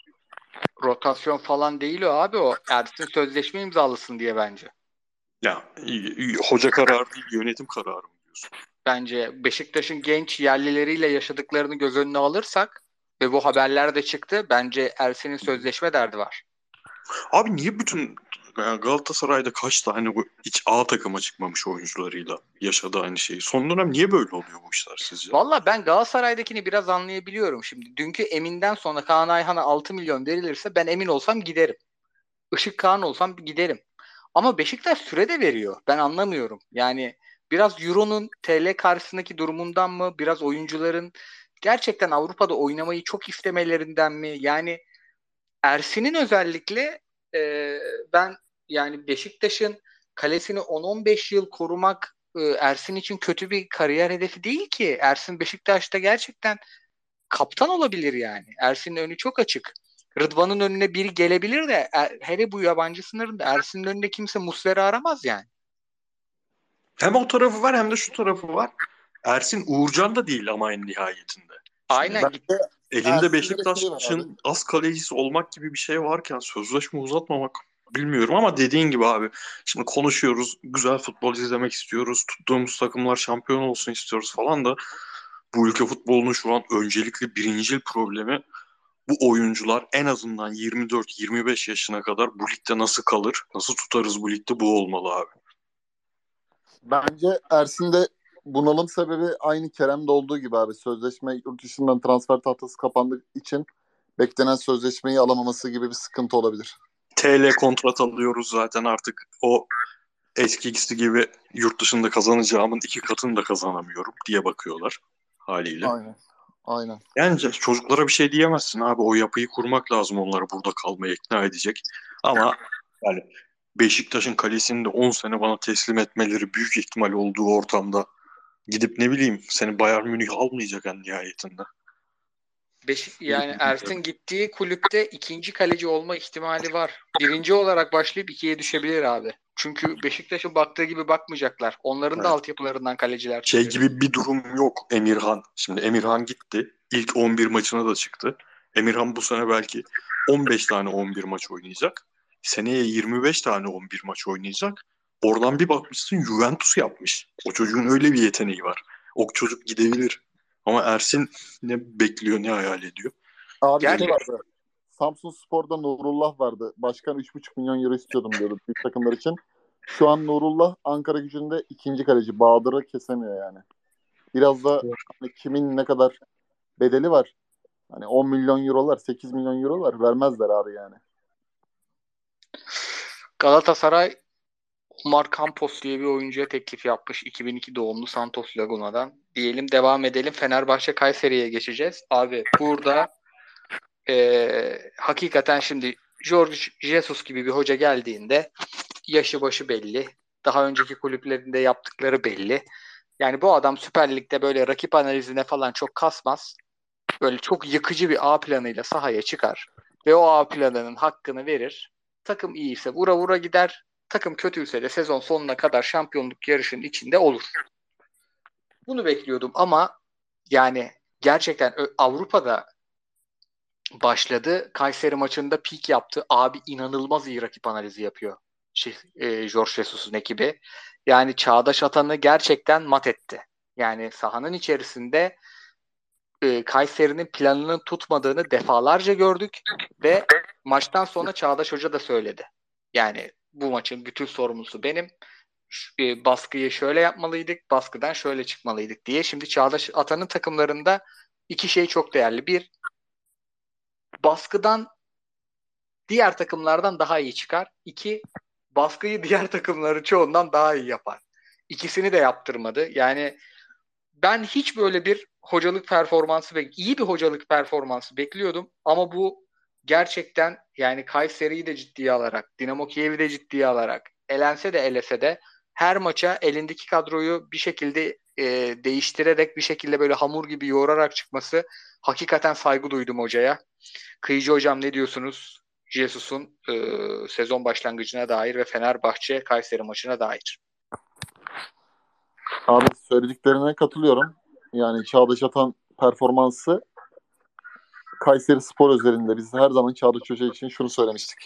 Rotasyon falan değil o abi o. Ersin sözleşme imzalısın diye bence. Ya hoca kararı değil, yönetim kararı mı diyorsun? Bence Beşiktaş'ın genç yerlileriyle yaşadıklarını göz önüne alırsak ve bu haberler de çıktı. Bence Ersin'in sözleşme derdi var. Abi niye bütün yani Galatasaray'da kaç tane bu hiç A takıma çıkmamış oyuncularıyla yaşadı aynı şeyi? Son dönem niye böyle oluyor bu işler sizce? Valla ben Galatasaray'dakini biraz anlayabiliyorum şimdi. Dünkü Emin'den sonra Kaan Ayhan'a 6 milyon verilirse ben emin olsam giderim. Işık Kaan olsam giderim. Ama Beşiktaş süre de veriyor. Ben anlamıyorum. Yani biraz Euro'nun TL karşısındaki durumundan mı? Biraz oyuncuların gerçekten Avrupa'da oynamayı çok istemelerinden mi? Yani Ersin'in özellikle e, ben yani Beşiktaş'ın kalesini 10-15 yıl korumak e, Ersin için kötü bir kariyer hedefi değil ki. Ersin Beşiktaş'ta gerçekten kaptan olabilir yani. Ersin'in önü çok açık. Rıdvan'ın önüne biri gelebilir de er, hele bu yabancı sınırında Ersin'in önünde kimse Muslera aramaz yani. Hem o tarafı var hem de şu tarafı var. Ersin Uğurcan da değil ama en nihayetinde. Aynen Bence Elinde de şey Beşiktaş'ın az kalecisi olmak gibi bir şey varken sözleşme uzatmamak bilmiyorum ama dediğin gibi abi şimdi konuşuyoruz güzel futbol izlemek istiyoruz tuttuğumuz takımlar şampiyon olsun istiyoruz falan da bu ülke futbolunun şu an öncelikli birincil problemi bu oyuncular en azından 24-25 yaşına kadar bu ligde nasıl kalır nasıl tutarız bu ligde bu olmalı abi. Bence Ersin'de bunalım sebebi aynı Kerem'de olduğu gibi abi. Sözleşme yurt dışından transfer tahtası kapandığı için beklenen sözleşmeyi alamaması gibi bir sıkıntı olabilir. TL kontrat alıyoruz zaten artık o eskisi gibi yurt dışında kazanacağımın iki katını da kazanamıyorum diye bakıyorlar haliyle. Aynen. Aynen. Yani çocuklara bir şey diyemezsin abi. O yapıyı kurmak lazım onları burada kalmaya ikna edecek. Ama yani Beşiktaş'ın kalesini de 10 sene bana teslim etmeleri büyük ihtimal olduğu ortamda gidip ne bileyim seni Bayern Münih almayacak en nihayetinde. Beşik, yani Ersin gittiği kulüpte ikinci kaleci olma ihtimali var. Birinci olarak başlayıp ikiye düşebilir abi. Çünkü Beşiktaş'a baktığı gibi bakmayacaklar. Onların da Evet. altyapılarından kaleciler Şey çıkıyor. gibi bir durum yok Emirhan. Şimdi Emirhan gitti. İlk 11 maçına da çıktı. Emirhan bu sene belki 15 tane 11 maç oynayacak. Seneye 25 tane 11 maç oynayacak. Oradan bir bakmışsın Juventus yapmış. O çocuğun öyle bir yeteneği var. O çocuk gidebilir. Ama Ersin ne bekliyor ne hayal ediyor. Abi Gerçi- şey vardı. Samsun Spor'da Nurullah vardı. Başkan 3,5 milyon euro istiyordum diyordu büyük takımlar için. Şu an Nurullah Ankara gücünde ikinci kaleci. Bahadır'ı kesemiyor yani. Biraz da hani kimin ne kadar bedeli var. Hani 10 milyon eurolar, 8 milyon eurolar vermezler abi yani. Galatasaray Omar Campos diye bir oyuncuya teklif yapmış. 2002 doğumlu Santos Laguna'dan. Diyelim devam edelim. Fenerbahçe Kayseri'ye geçeceğiz. Abi burada eee, hakikaten şimdi George Jesus gibi bir hoca geldiğinde yaşı başı belli. Daha önceki kulüplerinde yaptıkları belli. Yani bu adam Süper Lig'de böyle rakip analizine falan çok kasmaz. Böyle çok yıkıcı bir A planıyla sahaya çıkar. Ve o A planının hakkını verir. Takım iyiyse vura vura gider. Takım kötüyse de sezon sonuna kadar şampiyonluk yarışının içinde olur. Bunu bekliyordum ama yani gerçekten Avrupa'da başladı. Kayseri maçında pik yaptı. Abi inanılmaz iyi rakip analizi yapıyor. Şey, e, Jorge Jesus'un ekibi. Yani Çağdaş Atan'ı gerçekten mat etti. Yani sahanın içerisinde e, Kayseri'nin planının tutmadığını defalarca gördük ve maçtan sonra Çağdaş Hoca da söyledi. Yani bu maçın bütün sorumlusu benim. E, baskıyı şöyle yapmalıydık, baskıdan şöyle çıkmalıydık diye. Şimdi Çağdaş Atan'ın takımlarında iki şey çok değerli. Bir, baskıdan diğer takımlardan daha iyi çıkar. İki, baskıyı diğer takımların çoğundan daha iyi yapar. İkisini de yaptırmadı. Yani ben hiç böyle bir hocalık performansı ve iyi bir hocalık performansı bekliyordum ama bu gerçekten yani Kayseri'yi de ciddiye alarak, Dinamo Kiev'i de ciddiye alarak, elense de elese de her maça elindeki kadroyu bir şekilde e, değiştirerek bir şekilde böyle hamur gibi yoğurarak çıkması hakikaten saygı duydum hocaya. Kıyıcı hocam ne diyorsunuz? Jesus'un e, sezon başlangıcına dair ve Fenerbahçe Kayseri maçına dair. Abi söylediklerine katılıyorum. Yani Çağdaş Atan performansı Kayseri Spor özelinde biz her zaman Çağdaş Hoca için şunu söylemiştik.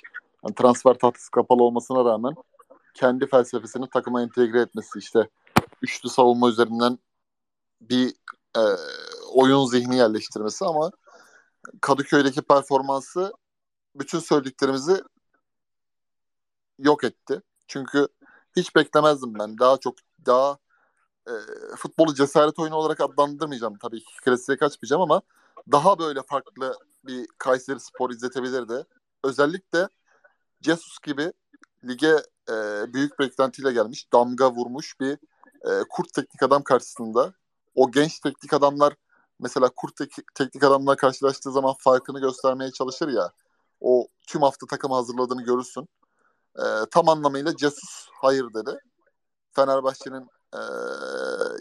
Yani transfer tahtası kapalı olmasına rağmen kendi felsefesini takıma entegre etmesi işte üçlü savunma üzerinden bir e, oyun zihni yerleştirmesi ama Kadıköy'deki performansı bütün söylediklerimizi yok etti. Çünkü hiç beklemezdim ben. Daha çok daha e, futbolu cesaret oyunu olarak adlandırmayacağım tabii ki. Klasiğe kaçmayacağım ama daha böyle farklı bir Kayseri Spor izletebilirdi. Özellikle Jesus gibi lige e, büyük beklentiyle gelmiş, damga vurmuş bir e, kurt teknik adam karşısında. O genç teknik adamlar mesela kurt tek- teknik adamlar karşılaştığı zaman farkını göstermeye çalışır ya. O tüm hafta takım hazırladığını görürsün. E, tam anlamıyla Jesus hayır dedi. Fenerbahçe'nin e,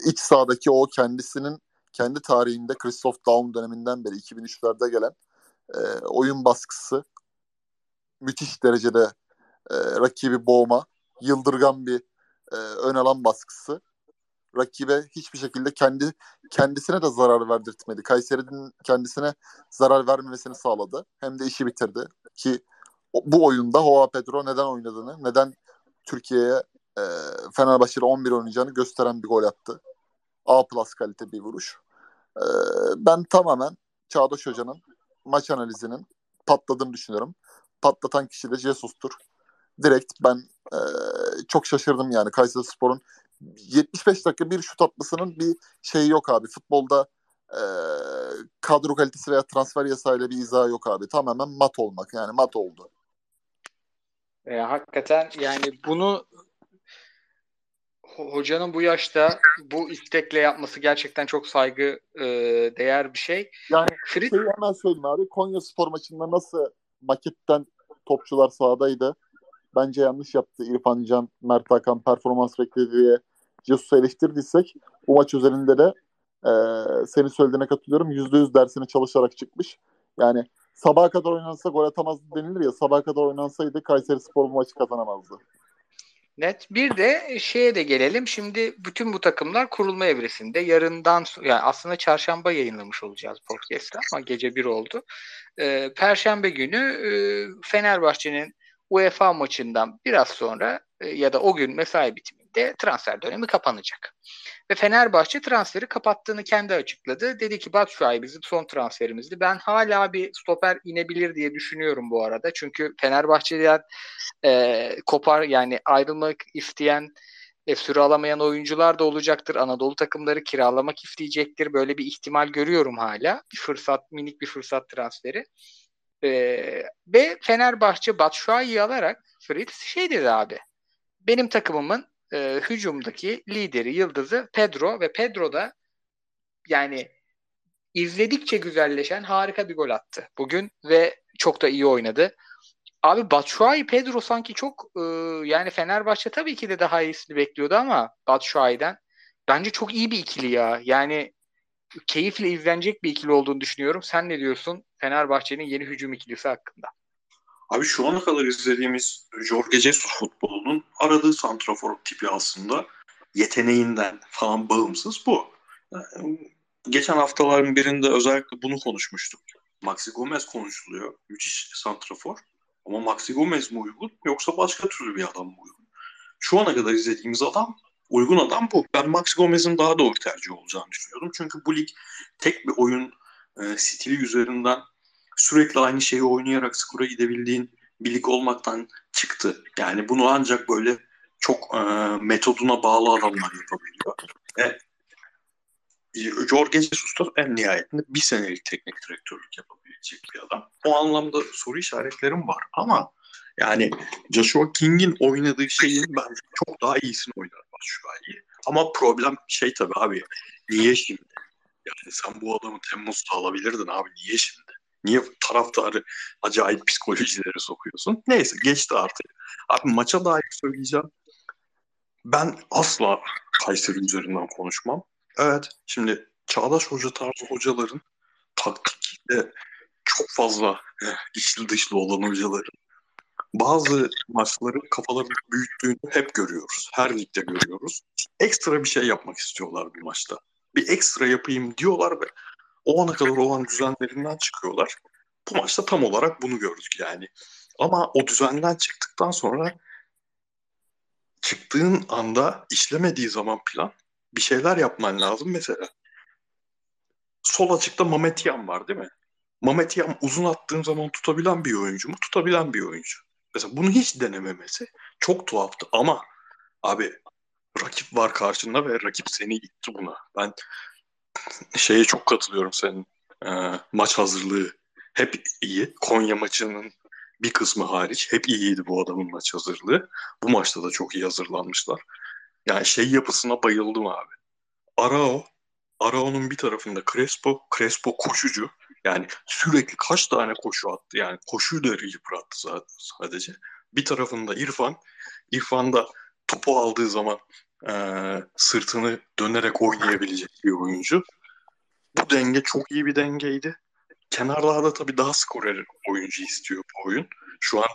iç sahadaki o kendisinin kendi tarihinde Christoph Daum döneminden beri 2003'lerde gelen e, oyun baskısı müthiş derecede e, rakibi boğma, yıldırgan bir e, ön alan baskısı rakibe hiçbir şekilde kendi kendisine de zarar verdirtmedi. Kayseri'nin kendisine zarar vermemesini sağladı. Hem de işi bitirdi. Ki bu oyunda Hoa Pedro neden oynadığını, neden Türkiye'ye e, Fenerbahçe'de 11 oynayacağını gösteren bir gol attı. A plus kalite bir vuruş. E, ben tamamen Çağdaş Hoca'nın maç analizinin patladığını düşünüyorum. Patlatan kişi de Jesus'tur. Direkt ben e, çok şaşırdım yani Kayseri Spor'un 75 dakika bir şut atmasının bir şeyi yok abi. Futbolda e, kadro kalitesi veya transfer yasayla bir izahı yok abi. Tamamen mat olmak yani mat oldu. E, hakikaten yani bunu hocanın bu yaşta bu istekle yapması gerçekten çok saygı e, değer bir şey. Yani Fritz şeyi hemen söyleyeyim abi. Konya Spor maçında nasıl maketten topçular sahadaydı. Bence yanlış yaptı İrfan Can, Mert Hakan performans bekledi diye Jesus'u eleştirdiysek bu maç üzerinde de e, senin söylediğine katılıyorum. %100 dersini çalışarak çıkmış. Yani sabaha kadar oynansa gol atamazdı denilir ya. Sabaha kadar oynansaydı Kayseri Spor bu maçı kazanamazdı. Net. Bir de şeye de gelelim. Şimdi bütün bu takımlar kurulma evresinde. Yarından yani aslında çarşamba yayınlamış olacağız podcast'ı ama gece bir oldu. Ee, Perşembe günü e, Fenerbahçe'nin UEFA maçından biraz sonra e, ya da o gün mesai bitiminde transfer dönemi kapanacak. Ve Fenerbahçe transferi kapattığını kendi açıkladı. Dedi ki Batshuayi bizim son transferimizdi. Ben hala bir stoper inebilir diye düşünüyorum bu arada. Çünkü Fenerbahçe'den e, kopar yani ayrılmak isteyen e, süre alamayan oyuncular da olacaktır. Anadolu takımları kiralamak isteyecektir. Böyle bir ihtimal görüyorum hala. Bir fırsat, minik bir fırsat transferi. E, ve Fenerbahçe Batshuayi'yi alarak Fritz şey dedi abi. Benim takımımın e, hücumdaki lideri, yıldızı Pedro ve Pedro da yani izledikçe güzelleşen harika bir gol attı bugün ve çok da iyi oynadı. Abi Batshuayi Pedro sanki çok e, yani Fenerbahçe tabii ki de daha iyisini bekliyordu ama Batshuayi'den bence çok iyi bir ikili ya. Yani keyifle izlenecek bir ikili olduğunu düşünüyorum. Sen ne diyorsun Fenerbahçe'nin yeni hücum ikilisi hakkında? Abi şu ana kadar izlediğimiz Jorge Jesus futbolunun aradığı santrafor tipi aslında yeteneğinden falan bağımsız bu. Geçen haftaların birinde özellikle bunu konuşmuştuk. Maxi Gomez konuşuluyor. Müthiş santrafor. Ama Maxi Gomez mi uygun yoksa başka türlü bir adam mı uygun? Şu ana kadar izlediğimiz adam uygun adam bu. Ben Maxi Gomez'in daha doğru tercih olacağını düşünüyorum. Çünkü bu lig tek bir oyun e, stili üzerinden sürekli aynı şeyi oynayarak skora gidebildiğin bir lig olmaktan çıktı. Yani bunu ancak böyle çok e, metoduna bağlı adamlar yapabiliyor. Ve Jorge Jesus da en nihayetinde bir senelik teknik direktörlük yapabilecek bir adam. O anlamda soru işaretlerim var ama yani Joshua King'in oynadığı şeyin bence çok daha iyisini oynar Batshuayi. Ama problem şey tabii abi niye şimdi? Yani sen bu adamı Temmuz'da alabilirdin abi niye şimdi? Niye taraftarı acayip psikolojilere sokuyorsun? Neyse geçti artık. Abi maça dair söyleyeceğim. Ben asla Kayseri üzerinden konuşmam. Evet şimdi Çağdaş Hoca tarzı hocaların taktikte çok fazla eh, içli dışlı olan hocaların bazı maçların kafalarını büyüttüğünü hep görüyoruz. Her ligde görüyoruz. Ekstra bir şey yapmak istiyorlar bir maçta. Bir ekstra yapayım diyorlar ve o ana kadar olan düzenlerinden çıkıyorlar. Bu maçta tam olarak bunu gördük yani. Ama o düzenden çıktıktan sonra çıktığın anda işlemediği zaman plan bir şeyler yapman lazım mesela. Sol açıkta Mametyan var değil mi? Mametyan uzun attığın zaman tutabilen bir oyuncu mu? Tutabilen bir oyuncu. Mesela bunu hiç denememesi çok tuhaftı ama abi rakip var karşında ve rakip seni itti buna. Ben şeye çok katılıyorum senin. Ee, maç hazırlığı hep iyi. Konya maçının bir kısmı hariç hep iyiydi bu adamın maç hazırlığı. Bu maçta da çok iyi hazırlanmışlar. Yani şey yapısına bayıldım abi. Arao, Arao'nun bir tarafında Crespo, Crespo koşucu. Yani sürekli kaç tane koşu attı. Yani koşuyu da yıprattı sadece. Bir tarafında İrfan. İrfan da topu aldığı zaman e, sırtını dönerek oynayabilecek bir oyuncu. Bu denge çok iyi bir dengeydi. Kenarlarda tabii daha skorer oyuncu istiyor bu oyun. Şu an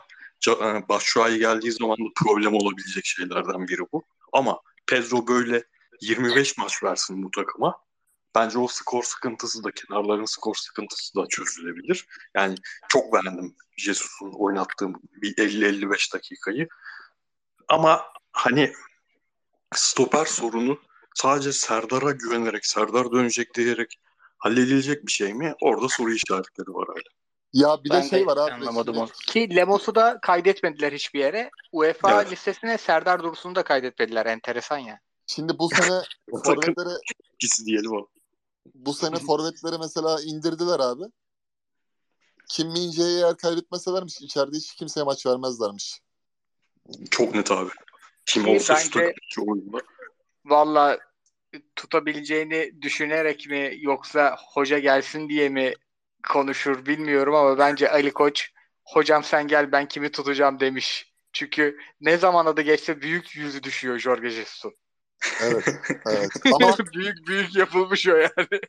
e, Başşuay geldiği zaman da problem olabilecek şeylerden biri bu. Ama Pedro böyle 25 maç versin bu takıma. Bence o skor sıkıntısı da kenarların skor sıkıntısı da çözülebilir. Yani çok beğendim Jesus'un oynattığım bir 50-55 dakikayı. Ama hani stoper sorunu sadece Serdar'a güvenerek, Serdar dönecek diyerek halledilecek bir şey mi? Orada soru işaretleri var hala. Ya bir Ben de şey de var abi. Anlamadım onu. Ki Lemos'u da kaydetmediler hiçbir yere. UEFA Evet. listesine Serdar Dursun'u da kaydetmediler. Enteresan ya. Şimdi bu sene forvetleri ikisi diyelim o. bu sene forvetleri mesela indirdiler abi. Kim Min-jae'yi eğer kaybetmeselermiş içeride hiç kimseye maç vermezlermiş. Çok net abi. Kim Ki olsa oyunda. Valla tutabileceğini düşünerek mi yoksa hoca gelsin diye mi konuşur bilmiyorum ama bence Ali Koç hocam sen gel ben kimi tutacağım demiş. Çünkü ne zaman adı geçse büyük yüzü düşüyor Jorge Jesus'un. Evet. evet. Ama büyük büyük yapılmış o yani.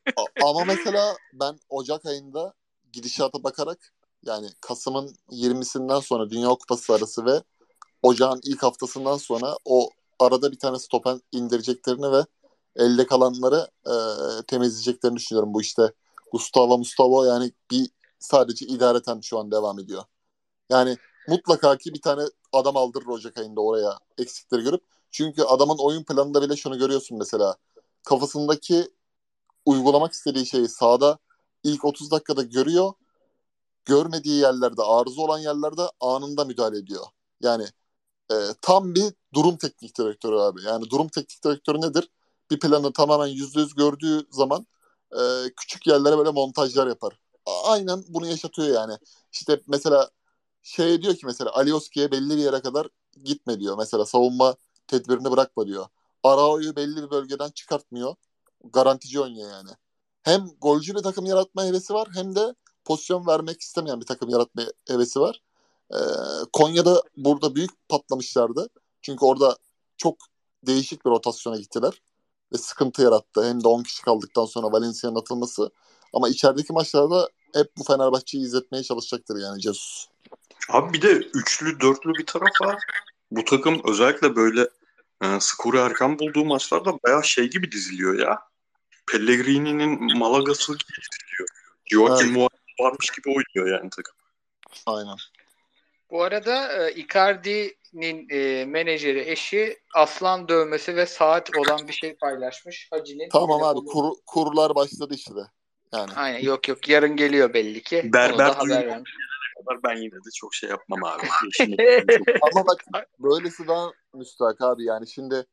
Ama mesela ben Ocak ayında gidişata bakarak yani Kasım'ın 20'sinden sonra Dünya Kupası arası ve Ocağın ilk haftasından sonra o arada bir tane stopen indireceklerini ve elde kalanları e, temizleyeceklerini düşünüyorum. Bu işte Gustavo Mustafa yani bir sadece idareten şu an devam ediyor. Yani mutlaka ki bir tane adam aldırır Ocak ayında oraya eksikleri görüp. Çünkü adamın oyun planında bile şunu görüyorsun mesela. Kafasındaki uygulamak istediği şeyi sahada ilk 30 dakikada görüyor. Görmediği yerlerde, arıza olan yerlerde anında müdahale ediyor. Yani e, tam bir durum teknik direktörü abi. Yani durum teknik direktörü nedir? Bir planı tamamen %100 gördüğü zaman e, küçük yerlere böyle montajlar yapar. Aynen bunu yaşatıyor yani. İşte mesela şey diyor ki mesela Alioski'ye belli bir yere kadar gitme diyor. Mesela savunma tedbirini bırakma diyor. Arao'yu belli bir bölgeden çıkartmıyor. Garantici oynuyor yani. Hem golcü bir takım yaratma hevesi var hem de pozisyon vermek istemeyen bir takım yaratma hevesi var. Ee, Konya'da burada büyük patlamışlardı. Çünkü orada çok değişik bir rotasyona gittiler. Ve sıkıntı yarattı. Hem de 10 kişi kaldıktan sonra Valencia'nın atılması. Ama içerideki maçlarda hep bu Fenerbahçe'yi izletmeye çalışacaktır yani Jesus. Abi bir de üçlü dörtlü bir taraf var. Bu takım özellikle böyle e, skoru erken bulduğu maçlarda bayağı şey gibi diziliyor ya. Pellegrini'nin Malaga'sı gibi diziliyor. Joaquin Evet. Varmış gibi oynuyor yani takım. Aynen. Bu arada e, Icardi'nin e, menajeri eşi aslan dövmesi ve saat olan bir şey paylaşmış. Hacı'nin Tamam abi kur, kurlar başladı işte. Yani Aynen yok yok yarın geliyor belli ki. Berber haber vermiş. kadar ben yine de çok şey yapmam abi. Ama bak böylesi daha müstahak abi yani şimdi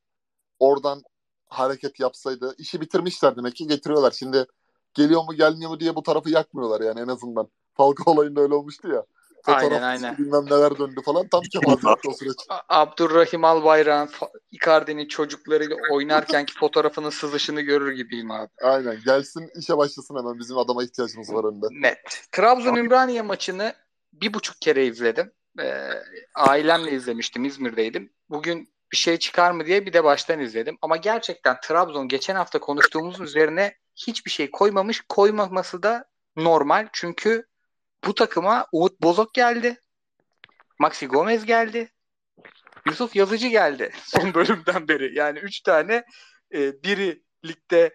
oradan hareket yapsaydı işi bitirmişler demek ki getiriyorlar. Şimdi geliyor mu gelmiyor mu diye bu tarafı yakmıyorlar yani en azından. Falcao olayında öyle olmuştu ya. Aynen, Fotoğraf aynen. bilmem neler döndü falan. Tam kemazattı o süreç. Abdurrahim Albayrak'ın Icardi'nin çocuklarıyla oynarkenki fotoğrafının sızışını görür gibiyim abi. Aynen gelsin işe başlasın hemen bizim adama ihtiyacımız var önde. Net. Trabzon Ümraniye maçını bir buçuk kere izledim. Ee, ailemle izlemiştim. İzmir'deydim. Bugün bir şey çıkar mı diye bir de baştan izledim. Ama gerçekten Trabzon geçen hafta konuştuğumuz üzerine hiçbir şey koymamış. Koymaması da normal. Çünkü bu takıma Umut Bozok geldi. Maxi Gomez geldi. Yusuf Yazıcı geldi son bölümden beri. Yani üç tane e, biri ligde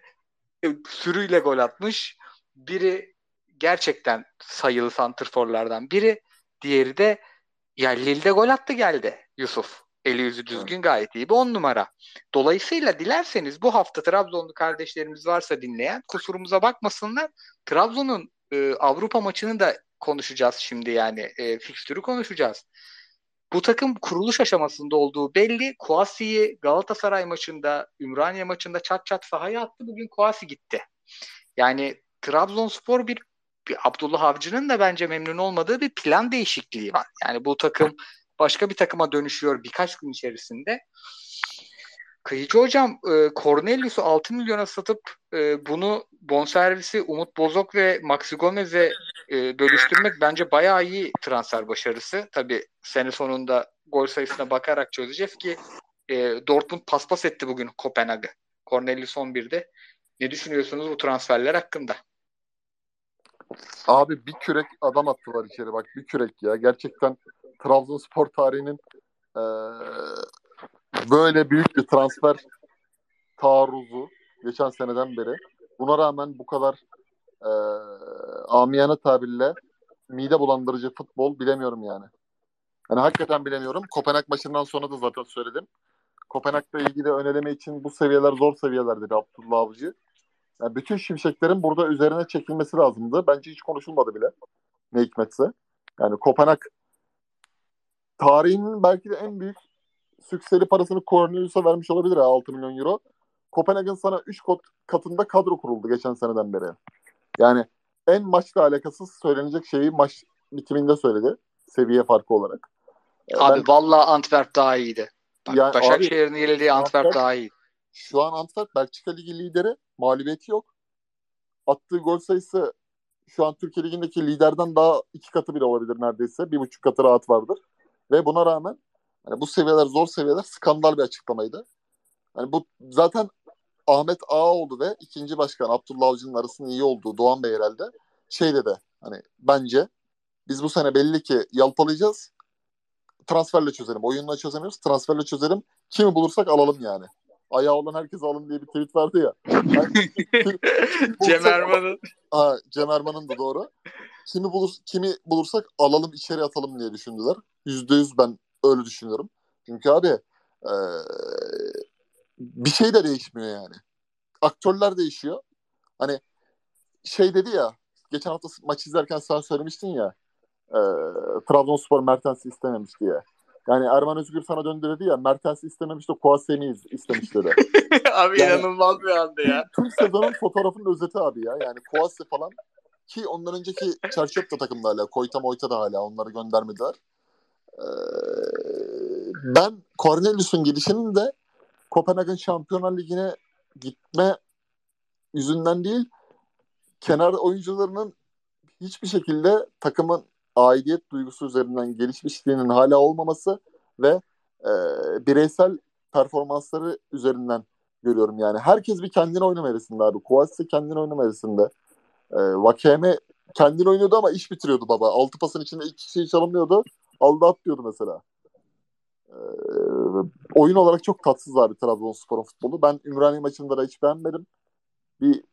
e, sürüyle gol atmış. Biri gerçekten sayılı santrforlardan biri. Diğeri de ya Lille'de gol attı geldi Yusuf. Eli yüzü düzgün gayet iyi bir on numara. Dolayısıyla dilerseniz bu hafta Trabzonlu kardeşlerimiz varsa dinleyen kusurumuza bakmasınlar. Trabzon'un e, Avrupa maçını da konuşacağız şimdi yani. E, fikstürü konuşacağız. Bu takım kuruluş aşamasında olduğu belli. Kuasi'yi Galatasaray maçında, Ümraniye maçında çat çat sahaya attı. Bugün Kuasi gitti. Yani Trabzonspor bir, bir Abdullah Avcı'nın da bence memnun olmadığı bir plan değişikliği var. Yani bu takım başka bir takıma dönüşüyor birkaç gün içerisinde. Kıyıcı hocam e, Cornelius'u 6 milyona satıp e, bunu bonservisi Umut Bozok ve Maxi Gomez'e e, bölüştürmek bence bayağı iyi transfer başarısı. Tabi sene sonunda gol sayısına bakarak çözeceğiz ki e, Dortmund paspas etti bugün Kopenhag'ı. Cornelius 11'de. Ne düşünüyorsunuz bu transferler hakkında? Abi bir kürek adam attılar içeri bak bir kürek ya. Gerçekten Trabzonspor tarihinin e, böyle büyük bir transfer taarruzu geçen seneden beri. Buna rağmen bu kadar e, amiyane tabirle mide bulandırıcı futbol bilemiyorum yani. Yani hakikaten bilemiyorum. Kopenhag maçından sonra da zaten söyledim. Kopenhag'la ilgili öneleme için bu seviyeler zor seviyeler dedi Abdullah Avcı. Yani bütün şimşeklerin burada üzerine çekilmesi lazımdı. Bence hiç konuşulmadı bile. Ne hikmetse. Yani Kopenhag tarihinin belki de en büyük sükseli parasını Cornelius'a vermiş olabilir ha 6 milyon euro. Kopenhag'ın sana 3 katında kadro kuruldu geçen seneden beri. Yani en maçla alakasız söylenecek şeyi maç bitiminde söyledi. Seviye farkı olarak. Abi ben, vallahi Antwerp daha iyiydi. Bak, yani Başakşehir'in yenildiği Antwerp, Antwerp daha iyi. Şu an Antwerp Belçika Ligi lideri. Mağlubiyeti yok. Attığı gol sayısı şu an Türkiye Ligi'ndeki liderden daha iki katı bile olabilir neredeyse. Bir buçuk katı rahat vardır. Ve buna rağmen yani bu seviyeler zor seviyeler skandal bir açıklamaydı. Yani bu zaten Ahmet Ağaoğlu ve ikinci başkan Abdullah Avcı'nın arasının iyi olduğu Doğan Bey herhalde şey dedi hani bence biz bu sene belli ki yalpalayacağız. Transferle çözelim. Oyunla çözemiyoruz. Transferle çözelim. Kimi bulursak alalım yani. Ayağı olan herkes alın diye bir tweet vardı ya. Cem Erman'ın. Ha, Cem Erman'ın da doğru. Kimi bulur, kimi bulursak alalım içeri atalım diye düşündüler. Yüzde yüz ben öyle düşünüyorum. Çünkü abi ee, bir şey de değişmiyor yani. Aktörler değişiyor. Hani şey dedi ya geçen hafta maç izlerken sen söylemiştin ya e, Trabzonspor Mertens'i istememiş diye. Yani Erman Özgür sana döndü dedi ya Mertens'i istememiş de Kuaseni istemiş dedi. abi yani, inanılmaz bir anda ya. Tüm sezonun fotoğrafının özeti abi ya. Yani Kuasi falan ki ondan önceki Çerçöp da takımda hala. Koyta Moyta da hala. Onları göndermediler. Ee, ben Cornelius'un gidişinin de Kopenhag'ın Şampiyonlar Ligi'ne gitme yüzünden değil kenar oyuncularının hiçbir şekilde takımın aidiyet duygusu üzerinden gelişmişliğinin hala olmaması ve e, bireysel performansları üzerinden görüyorum yani. Herkes bir kendine oynama erisinde abi. Kuvasi kendine oynama erisinde. E, Vakeme kendini oynuyordu ama iş bitiriyordu baba. Altı pasın içinde iki şey çalınmıyordu. Aldı at diyordu mesela. E, oyun olarak çok tatsız abi Trabzonspor'un futbolu. Ben Ümraniye maçında da hiç beğenmedim. Bir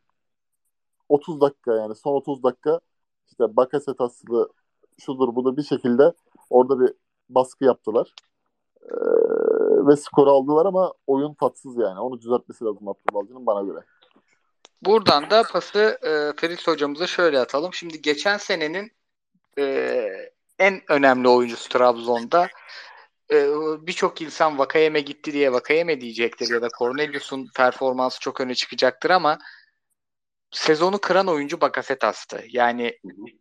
30 dakika yani son 30 dakika işte Bakasetas'lı şudur budur bir şekilde orada bir baskı yaptılar. Ee, ve skoru aldılar ama oyun tatsız yani. Onu düzeltmesi lazım Abdülbalcı'nın bana göre. Buradan da pası e, Ferit hocamıza şöyle atalım. Şimdi geçen senenin e, en önemli oyuncusu Trabzon'da e, birçok insan Vakayeme gitti diye Vakayeme diyecektir ya da Cornelius'un performansı çok öne çıkacaktır ama sezonu kıran oyuncu Bakasetas'tı. Yani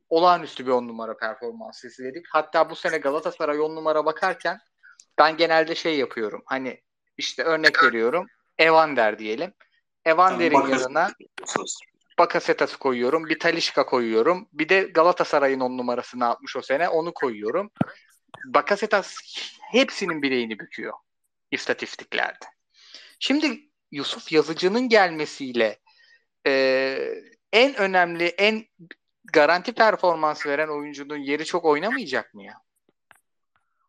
olağanüstü bir on numara performansı izledik. Hatta bu sene Galatasaray on numara bakarken ben genelde şey yapıyorum. Hani işte örnek veriyorum. Evander diyelim. Evander'in yani yanına Bakasetas'ı koyuyorum. Bir Talişka koyuyorum. Bir de Galatasaray'ın on numarasını atmış o sene. Onu koyuyorum. Bakasetas hepsinin bileğini büküyor istatistiklerde. Şimdi Yusuf Yazıcı'nın gelmesiyle e, en önemli, en garanti performans veren oyuncunun yeri çok oynamayacak mı ya?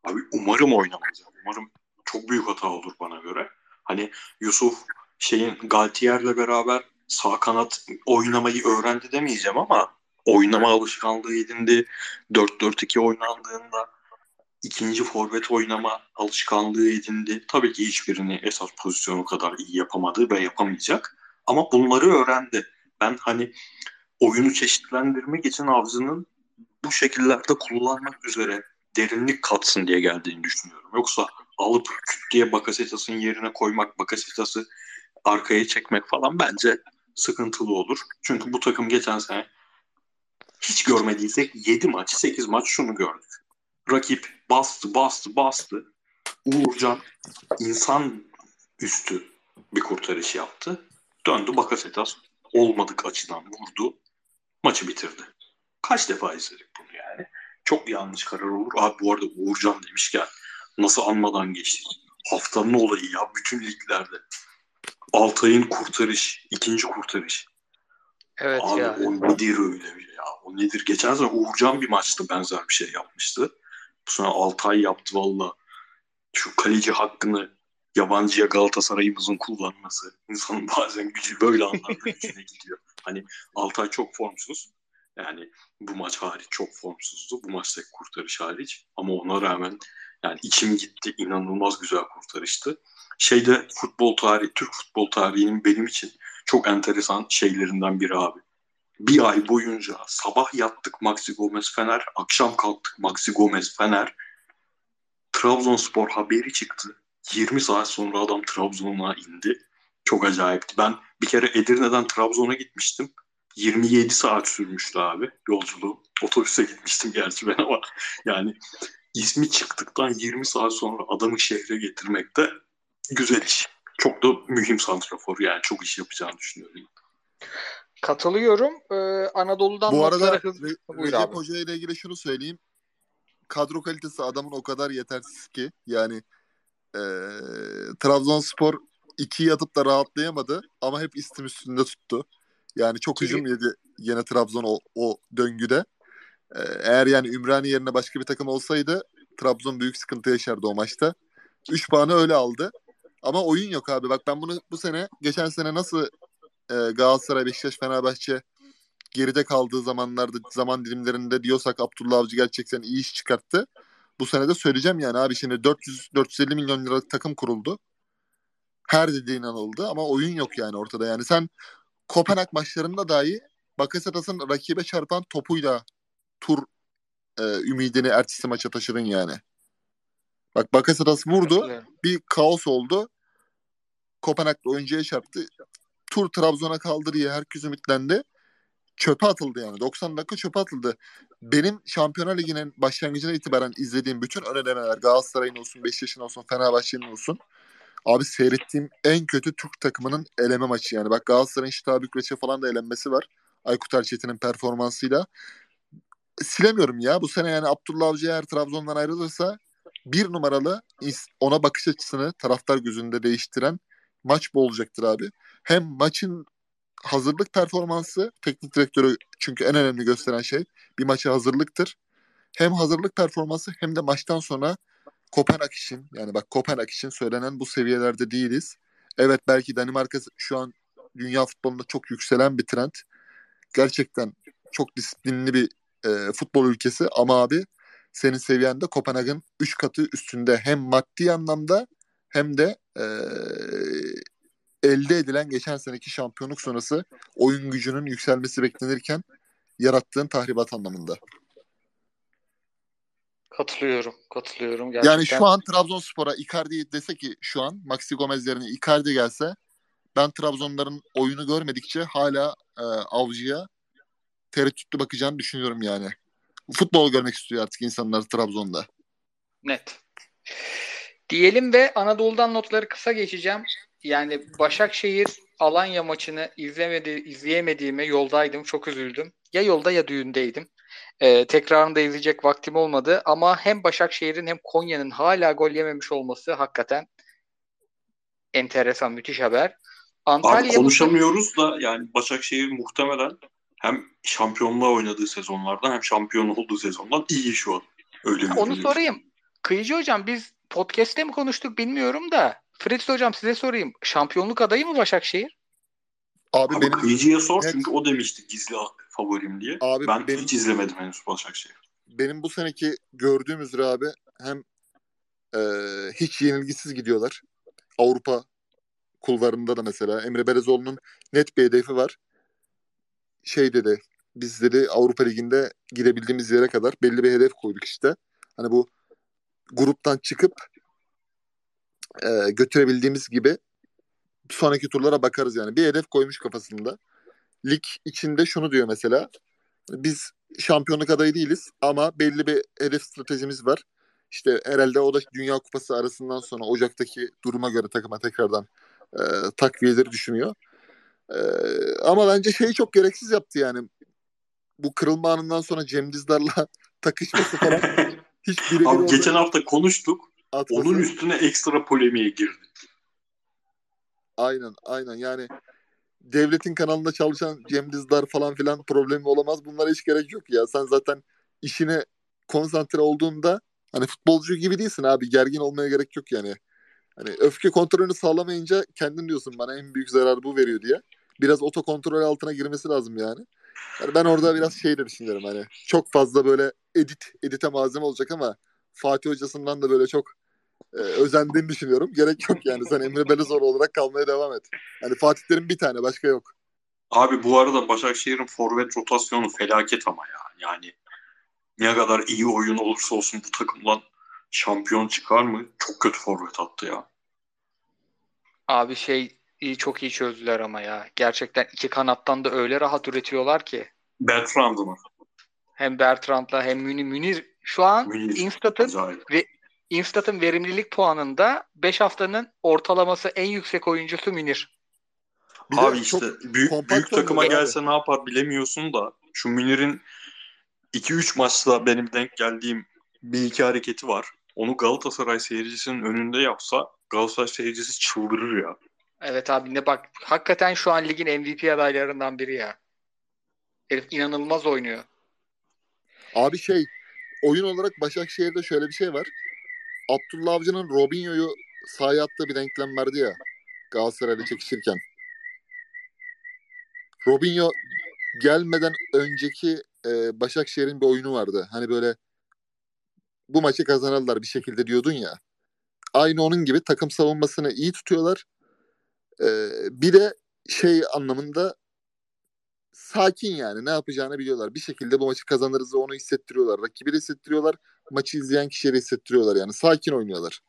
Abi umarım oynamaz. Umarım çok büyük hata olur bana göre. Hani Yusuf şeyin Galtier'le beraber sağ kanat oynamayı öğrendi demeyeceğim ama oynama alışkanlığı edindi. 4-4-2 oynandığında ikinci forvet oynama alışkanlığı edindi. Tabii ki hiçbirini esas pozisyonu kadar iyi yapamadı ve yapamayacak. Ama bunları öğrendi. Ben hani oyunu çeşitlendirmek için Avcı'nın bu şekillerde kullanmak üzere derinlik katsın diye geldiğini düşünüyorum. Yoksa alıp küt diye Bakasetas'ın yerine koymak, Bakasetas'ı arkaya çekmek falan bence sıkıntılı olur. Çünkü bu takım geçen sene hiç görmediysek 7 maç, 8 maç şunu gördük. Rakip bastı, bastı, bastı. Uğurcan insan üstü bir kurtarış yaptı. Döndü Bakasetas olmadık açıdan vurdu. Maçı bitirdi. Kaç defa izledik bunu yani. Çok yanlış karar olur. Abi bu arada Uğurcan demişken nasıl anmadan geçtik. Haftanın olayı ya bütün liglerde. Altay'ın kurtarış, ikinci kurtarış. Evet Abi ya. o nedir öyle ya? O nedir? Geçen sene Uğurcan bir maçta benzer bir şey yapmıştı. Bu sene Altay yaptı valla. Şu kaleci hakkını yabancıya Galatasaray'ımızın kullanması. İnsanın bazen gücü böyle anlarda gücüne gidiyor. Hani Altay çok formsuz. Yani bu maç hariç çok formsuzdu. Bu maçtaki kurtarış hariç. Ama ona rağmen yani içim gitti. İnanılmaz güzel kurtarıştı. Şeyde futbol tarihi, Türk futbol tarihinin benim için çok enteresan şeylerinden biri abi. Bir ay boyunca sabah yattık Maxi Gomez Fener, akşam kalktık Maxi Gomez Fener. Trabzonspor haberi çıktı. 20 saat sonra adam Trabzon'a indi. Çok acayipti. Ben bir kere Edirne'den Trabzon'a gitmiştim. 27 saat sürmüştü abi yolculuğum. Otobüse gitmiştim gerçi ben ama yani ismi çıktıktan 20 saat sonra adamı şehre getirmek de güzel iş. Çok da mühim santrafor yani çok iş yapacağını düşünüyorum. Katılıyorum. Ee, Anadolu'dan Bu arada hızlı... Re- Recep. Hoca ile ilgili şunu söyleyeyim. Kadro kalitesi adamın o kadar yetersiz ki yani eee Trabzonspor ikiyi atıp da rahatlayamadı ama hep istim üstünde tuttu. Yani çok hücum yedi yine Trabzon o, o döngüde. Eee, eğer yani Ümraniye yerine başka bir takım olsaydı Trabzon büyük sıkıntı yaşardı o maçta. 3 puanı öyle aldı. Ama oyun yok abi. Bak ben bunu bu sene geçen sene nasıl e, Galatasaray, Beşiktaş, Fenerbahçe geride kaldığı zamanlarda zaman dilimlerinde diyorsak Abdullah Avcı gerçekten iyi iş çıkarttı. Bu sene de söyleyeceğim yani abi şimdi 400 450 milyon liralık takım kuruldu. Her dediğin anıldı ama oyun yok yani ortada. Yani sen Kopenhag maçlarında dahi Bakasetas'ın rakibe çarpan topuyla tur e, ümidini ertesi maça taşıdın yani. Bak Bakasetas vurdu bir kaos oldu. Kopenhag'da oyuncuya çarptı. Tur Trabzon'a kaldı diye herkes ümitlendi. Çöpe atıldı yani. 90 dakika çöpe atıldı. Benim Şampiyonlar Ligi'nin başlangıcına itibaren izlediğim bütün ön elemeler Galatasaray'ın olsun, Beşiktaş'ın olsun, Fenerbahçe'nin olsun. Abi seyrettiğim en kötü Türk takımının eleme maçı yani. Bak Galatasaray'ın Şita Bükreç'e falan da elenmesi var. Aykut Erçetin'in performansıyla. Silemiyorum ya. Bu sene yani Abdullah Avcı eğer Trabzon'dan ayrılırsa bir numaralı ona bakış açısını taraftar gözünde değiştiren maç bu olacaktır abi. Hem maçın hazırlık performansı teknik direktörü çünkü en önemli gösteren şey bir maça hazırlıktır. Hem hazırlık performansı hem de maçtan sonra Kopenhag için yani bak Kopenhag için söylenen bu seviyelerde değiliz. Evet belki Danimarka şu an dünya futbolunda çok yükselen bir trend. Gerçekten çok disiplinli bir e, futbol ülkesi ama abi senin seviyende Kopenhag'ın 3 katı üstünde hem maddi anlamda hem de e, elde edilen geçen seneki şampiyonluk sonrası oyun gücünün yükselmesi beklenirken yarattığın tahribat anlamında. Katılıyorum. Katılıyorum. Gerçekten. Yani şu an Trabzonspor'a Icardi dese ki şu an Maxi Gomez yerine Icardi gelse ben Trabzonların oyunu görmedikçe hala e, avcıya tereddütlü bakacağını düşünüyorum yani. Futbol görmek istiyor artık insanlar Trabzon'da. Net. Diyelim ve Anadolu'dan notları kısa geçeceğim. Yani Başakşehir Alanya maçını izlemedi, izleyemediğime yoldaydım. Çok üzüldüm. Ya yolda ya düğündeydim. Ee, tekrarını da izleyecek vaktim olmadı. Ama hem Başakşehir'in hem Konya'nın hala gol yememiş olması hakikaten enteresan, müthiş haber. Abi Antalya konuşamıyoruz da yani Başakşehir muhtemelen hem şampiyonluğa oynadığı sezonlardan hem şampiyon olduğu sezondan iyi şu an. Öyle Onu sorayım. Kıyıcı hocam biz podcast'te mi konuştuk bilmiyorum da Fritz hocam size sorayım. Şampiyonluk adayı mı Başakşehir? Abi, Abi benim Kıyıcı'ya sor net- çünkü o demişti gizli favorim diye. Abi ben benim- hiç izlemedim henüz Başakşehir. benim bu seneki gördüğüm üzere abi hem e, hiç yenilgisiz gidiyorlar. Avrupa kulvarında da mesela Emre Belezoğlu'nun net bir hedefi var. Şey dedi biz dedi Avrupa Ligi'nde gidebildiğimiz yere kadar belli bir hedef koyduk işte. Hani bu gruptan çıkıp e, götürebildiğimiz gibi sonraki turlara bakarız yani. Bir hedef koymuş kafasında. Lig içinde şunu diyor mesela. Biz şampiyonluk adayı değiliz ama belli bir hedef stratejimiz var. İşte herhalde o da Dünya Kupası arasından sonra Ocak'taki duruma göre takıma tekrardan e, takviyeleri düşünüyor. E, ama bence şeyi çok gereksiz yaptı yani. Bu kırılma anından sonra Cem Dizdar'la takışması falan hiç birebir Abi geçen hafta konuştuk. Atması. Onun üstüne ekstra polemiğe girdik. Aynen aynen yani devletin kanalında çalışan Cem Dizdar falan filan problemi olamaz. Bunlara hiç gerek yok ya. Sen zaten işine konsantre olduğunda hani futbolcu gibi değilsin abi. Gergin olmaya gerek yok yani. Hani öfke kontrolünü sağlamayınca kendin diyorsun bana en büyük zarar bu veriyor diye. Biraz otokontrol altına girmesi lazım yani. Yani ben orada biraz şey de düşünüyorum hani çok fazla böyle edit edite malzeme olacak ama Fatih hocasından da böyle çok e, özendiğini düşünüyorum. Gerek yok yani. Sen Emre Belezoğlu olarak kalmaya devam et. Yani Fatih Terim bir tane başka yok. Abi bu arada Başakşehir'in forvet rotasyonu felaket ama ya. Yani ne kadar iyi oyun olursa olsun bu takımdan şampiyon çıkar mı? Çok kötü forvet attı ya. Abi şey iyi çok iyi çözdüler ama ya. Gerçekten iki kanattan da öyle rahat üretiyorlar ki. Bertrand mı? Hem Bertrand'la hem Münir. Münir şu an Münir. Instat'ın Acayip. Instat'ın verimlilik puanında 5 haftanın ortalaması en yüksek oyuncusu Münir. Bir abi işte büyük, büyük takıma oynuyorlar gelse ne yapar bilemiyorsun da şu Münir'in 2-3 maçta benim denk geldiğim bir iki hareketi var. Onu Galatasaray seyircisinin önünde yapsa Galatasaray seyircisi çıldırır ya. Evet abi ne bak hakikaten şu an ligin MVP adaylarından biri ya. Herif inanılmaz oynuyor. Abi şey oyun olarak Başakşehir'de şöyle bir şey var. Abdullah Avcı'nın Robinho'yu sahaya attığı bir denklem vardı ya Galatasaray'la çekişirken. Robinho gelmeden önceki e, Başakşehir'in bir oyunu vardı. Hani böyle bu maçı kazanırlar bir şekilde diyordun ya. Aynı onun gibi takım savunmasını iyi tutuyorlar. E, bir de şey anlamında sakin yani ne yapacağını biliyorlar. Bir şekilde bu maçı kazanırız onu hissettiriyorlar. Rakibi hissettiriyorlar. Maçı izleyen kişiye de hissettiriyorlar yani. Sakin oynuyorlar.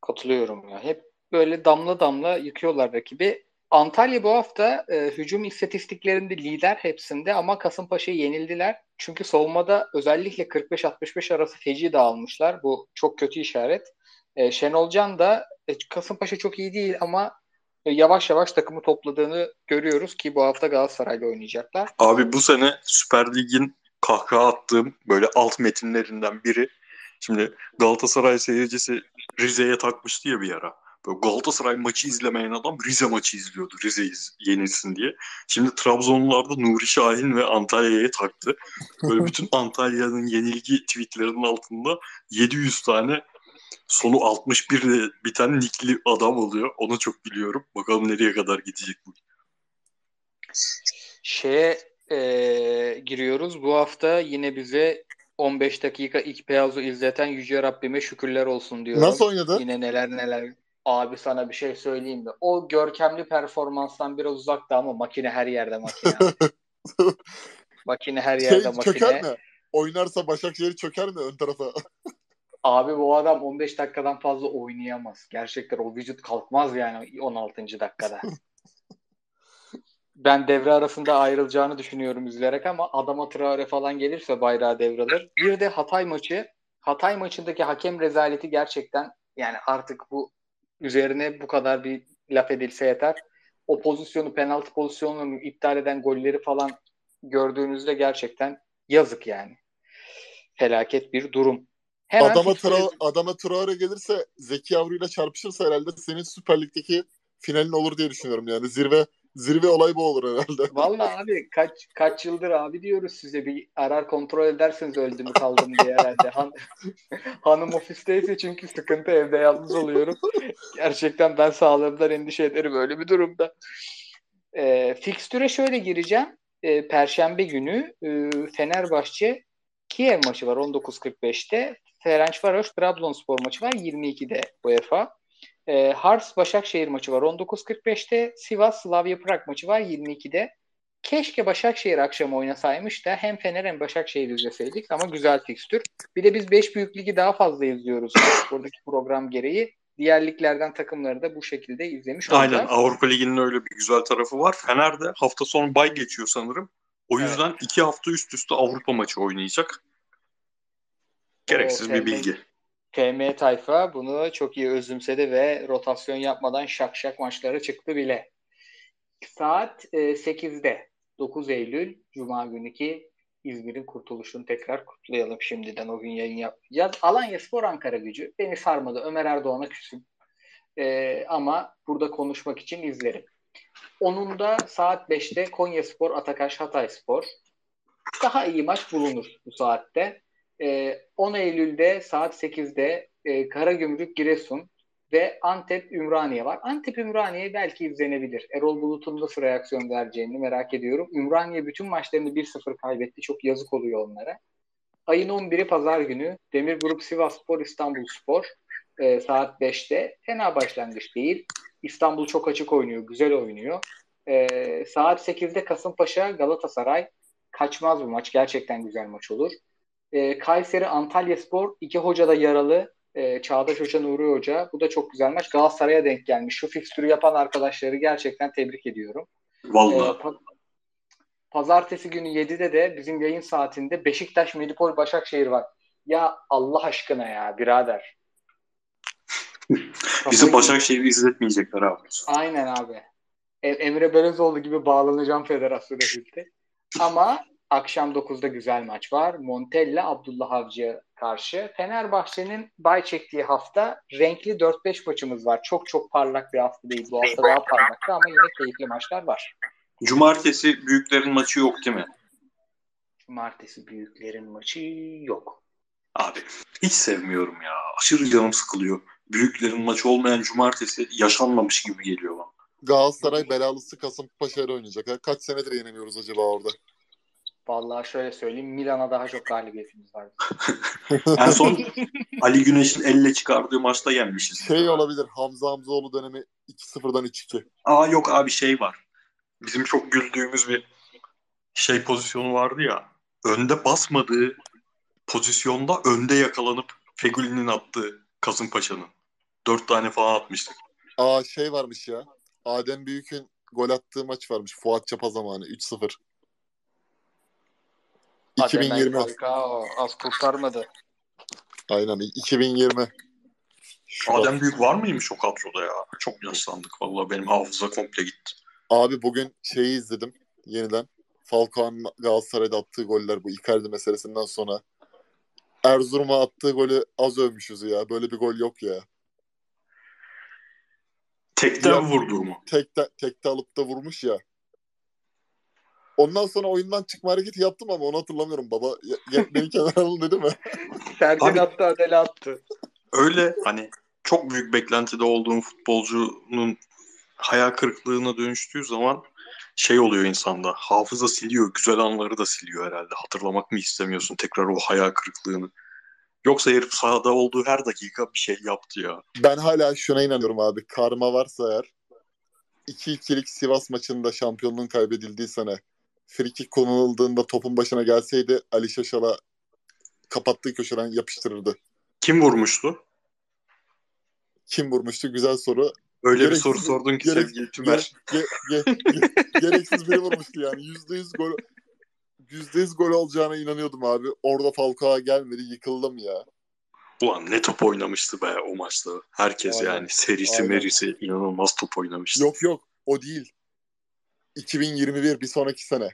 Katılıyorum ya. Hep böyle damla damla yıkıyorlar rakibi. Antalya bu hafta e, hücum istatistiklerinde lider hepsinde ama Kasımpaşa'yı yenildiler. Çünkü savunmada özellikle 45-65 arası feci dağılmışlar. Bu çok kötü işaret. E, Şenol Can da e, Kasımpaşa çok iyi değil ama yavaş yavaş takımı topladığını görüyoruz ki bu hafta Galatasaray'la oynayacaklar. Abi bu sene Süper Lig'in kahkaha attığım böyle alt metinlerinden biri. Şimdi Galatasaray seyircisi Rize'ye takmıştı ya bir ara. Böyle Galatasaray maçı izlemeyen adam Rize maçı izliyordu. Rize iz- yenilsin diye. Şimdi Trabzonlular da Nuri Şahin ve Antalya'ya taktı. Böyle bütün Antalya'nın yenilgi tweetlerinin altında 700 tane sonu 61 ile biten nickli adam oluyor. Ona çok biliyorum. Bakalım nereye kadar gidecek bu. Şeye e, giriyoruz. Bu hafta yine bize 15 dakika ilk Beyaz'ı izleten Yüce Rabbime şükürler olsun diyorum. Nasıl oynadı? Yine neler neler. Abi sana bir şey söyleyeyim mi? O görkemli performanstan biraz uzakta ama makine her yerde makine. makine her Şey, yerde makine. çöker mi? Oynarsa Başakşehir çöker mi ön tarafa? Abi bu adam 15 dakikadan fazla oynayamaz. Gerçekten o vücut kalkmaz yani 16. dakikada. Ben devre arasında ayrılacağını düşünüyorum üzülerek ama adama Traore falan gelirse bayrağı devralır. Bir de Hatay maçı. Hatay maçındaki hakem rezaleti gerçekten yani artık bu üzerine bu kadar bir laf edilse yeter. O pozisyonu penaltı pozisyonunu iptal eden golleri falan gördüğünüzde gerçekten yazık yani. Felaket bir durum. Hemen adama, Tra adama Traore gelirse Zeki Yavru'yla çarpışırsa herhalde senin Süper Lig'deki finalin olur diye düşünüyorum yani. Zirve zirve olay bu olur herhalde. Vallahi abi kaç kaç yıldır abi diyoruz size bir arar kontrol edersiniz öldü mü kaldım diye herhalde. Han, hanım ofisteyse çünkü sıkıntı evde yalnız oluyorum. Gerçekten ben sağlığımdan endişe ederim öyle bir durumda. E, fikstüre şöyle gireceğim. E, Perşembe günü e, Fenerbahçe Kiev maçı var 19.45'te. Ferencvaros Trabzonspor maçı var 22'de UEFA. E, Hars Başakşehir maçı var 19.45'te. Sivas Slavia Prag maçı var 22'de. Keşke Başakşehir akşam oynasaymış da hem Fener hem Başakşehir izleseydik ama güzel fikstür. Bir de biz 5 büyük ligi daha fazla izliyoruz buradaki program gereği. Diğer liglerden takımları da bu şekilde izlemiş olacağız. Aynen Avrupa Ligi'nin öyle bir güzel tarafı var. Fener de hafta sonu bay geçiyor sanırım. O Evet. yüzden iki hafta üst üste Avrupa maçı oynayacak. Gereksiz bir TM bilgi. FM tayfa bunu çok iyi özümsedi ve rotasyon yapmadan şak şak maçlara çıktı bile. Saat e, 8'de 9 Eylül Cuma günüki İzmir'in kurtuluşunu tekrar kutlayalım şimdiden o gün yayın yap. Ya Alanya Spor Ankara gücü beni sarmadı. Ömer Erdoğan'a küsüm. E, ama burada konuşmak için izlerim. Onun da saat 5'te Konya Spor Atakaş Hatay Spor. Daha iyi maç bulunur bu saatte. E, 10 Eylül'de saat 8'de e, Karagümrük Giresun ve Antep Ümraniye var. Antep Ümraniye belki izlenebilir. Erol Bulut'un nasıl reaksiyon vereceğini merak ediyorum. Ümraniye bütün maçlarını 1-0 kaybetti. Çok yazık oluyor onlara. Ayın 11'i pazar günü Demir Grup Sivas Spor İstanbul Spor e, saat 5'te. Fena başlangıç değil. İstanbul çok açık oynuyor. Güzel oynuyor. E, saat 8'de Kasımpaşa Galatasaray. Kaçmaz bu maç. Gerçekten güzel maç olur. E, Kayseri Antalya Spor. iki hoca da yaralı. E, Çağdaş Hoca, Nuri Hoca. Bu da çok güzel maç. Galatasaray'a denk gelmiş. Şu fikstürü yapan arkadaşları gerçekten tebrik ediyorum. E, Vallahi. pa- Pazartesi günü 7'de de bizim yayın saatinde Beşiktaş Medipol Başakşehir var. Ya Allah aşkına ya birader. Bizi Kafayı- Başakşehir'i izletmeyecekler abi. Aynen abi. E- Emre Belözoğlu gibi bağlanacağım federasyona şimdi. Ama akşam 9'da güzel maç var. Montella Abdullah Avcı'ya karşı. Fenerbahçe'nin bay çektiği hafta renkli 4-5 maçımız var. Çok çok parlak bir hafta değil. Bu hafta daha parlaktı ama yine keyifli maçlar var. Cumartesi büyüklerin maçı yok değil mi? Cumartesi büyüklerin maçı yok. Abi hiç sevmiyorum ya. Aşırı canım sıkılıyor. Büyüklerin maçı olmayan cumartesi yaşanmamış gibi geliyor bana. Galatasaray belalısı Kasımpaşa'yla oynayacak. Kaç senedir yenemiyoruz acaba orada? Vallahi şöyle söyleyeyim Milan'a daha çok galibiyetimiz var. En son Ali Güneş'in elle çıkardığı maçta yenmişiz. Şey olabilir Hamza Hamzoğlu dönemi 2-0'dan 3-2. Aa yok abi şey var. Bizim çok güldüğümüz bir şey pozisyonu vardı ya. Önde basmadığı pozisyonda önde yakalanıp Fegüli'nin attığı Kasımpaşa'nın. Dört tane falan atmıştık. Aa şey varmış ya. Adem Büyük'ün gol attığı maç varmış. Fuat Çapa zamanı 3-0. 2020. Falcao az kurtarmadı. Aynen 2020. Şu Adem Büyük var mıymış o kadroda ya? Çok yaşlandık. Vallahi benim hafıza komple gitti. Abi bugün şeyi izledim yeniden. Falcao'nun Galatasaray'da attığı goller bu Icardi meselesinden sonra. Erzurum'a attığı golü az övmüşüz ya. Böyle bir gol yok ya. Tekten Ya- vurduğu mu? Tekte, tekte alıp da vurmuş ya. Ondan sonra oyundan çıkma hareketi yaptım ama onu hatırlamıyorum. Baba ya, ya- beni kenara alın dedi mi? Sergen attı Adele attı. Öyle hani çok büyük beklentide olduğun futbolcunun hayal kırıklığına dönüştüğü zaman şey oluyor insanda. Hafıza siliyor. Güzel anları da siliyor herhalde. Hatırlamak mı istemiyorsun tekrar o hayal kırıklığını? Yoksa herif sahada olduğu her dakika bir şey yaptı ya. Ben hala şuna inanıyorum abi. Karma varsa eğer 2-2'lik Sivas maçında şampiyonluğun kaybedildiği sene frikik konululdığında topun başına gelseydi Ali Şaşal'a kapattığı köşeden yapıştırırdı. Kim vurmuştu? Kim vurmuştu? Güzel soru. Öyle bir Gereksiz- soru sordun ki gerek- sevgili Tümer. Ge- ge- ge- gereksiz biri vurmuştu yani. Yüzde yüz gol yüzde yüz gol olacağına inanıyordum abi. Orada Falcao gelmedi. Yıkıldım ya. Ulan ne top oynamıştı be o maçta. Herkes Aynen. yani serisi Aynen. merisi inanılmaz top oynamıştı. Yok yok. O değil. 2021 bir sonraki sene.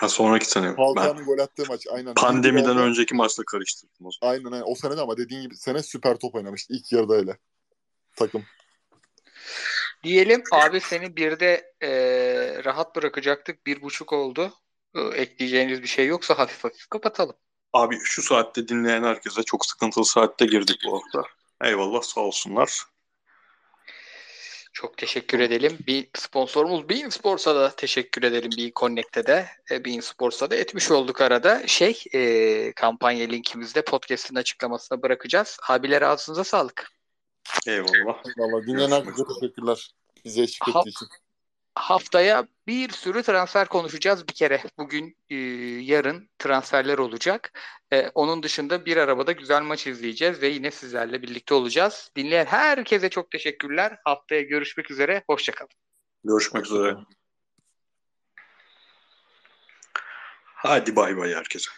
Ha sonraki sene. Ben Falcao'nun gol attığı maç. Aynen. pandemiden Oldu. önceki maçla karıştırdım o zaman. Aynen aynen. O sene de ama dediğin gibi sene süper top oynamıştı. İlk yarıda öyle. Takım. Diyelim abi seni bir de e, rahat bırakacaktık. Bir buçuk oldu. E, ekleyeceğiniz bir şey yoksa hafif hafif kapatalım. Abi şu saatte dinleyen herkese çok sıkıntılı saatte girdik bu hafta. Eyvallah sağ olsunlar. Çok teşekkür edelim. Bir sponsorumuz Bein Sports'a da teşekkür edelim. Bein Connect'e de. E, Bein Sports'a da etmiş olduk arada. Şey e, kampanya linkimizi de podcast'ın açıklamasına bırakacağız. Abiler ağzınıza sağlık. Eyvallah. Valla dinleyen herkese teşekkürler. Bize eşlik ettiği için. Haftaya bir sürü transfer konuşacağız bir kere. Bugün e, yarın transferler olacak. E, onun dışında bir arabada güzel maç izleyeceğiz ve yine sizlerle birlikte olacağız. Dinleyen herkese çok teşekkürler. Haftaya görüşmek üzere. Hoşçakalın. Görüşmek üzere. Hadi bay bay herkese.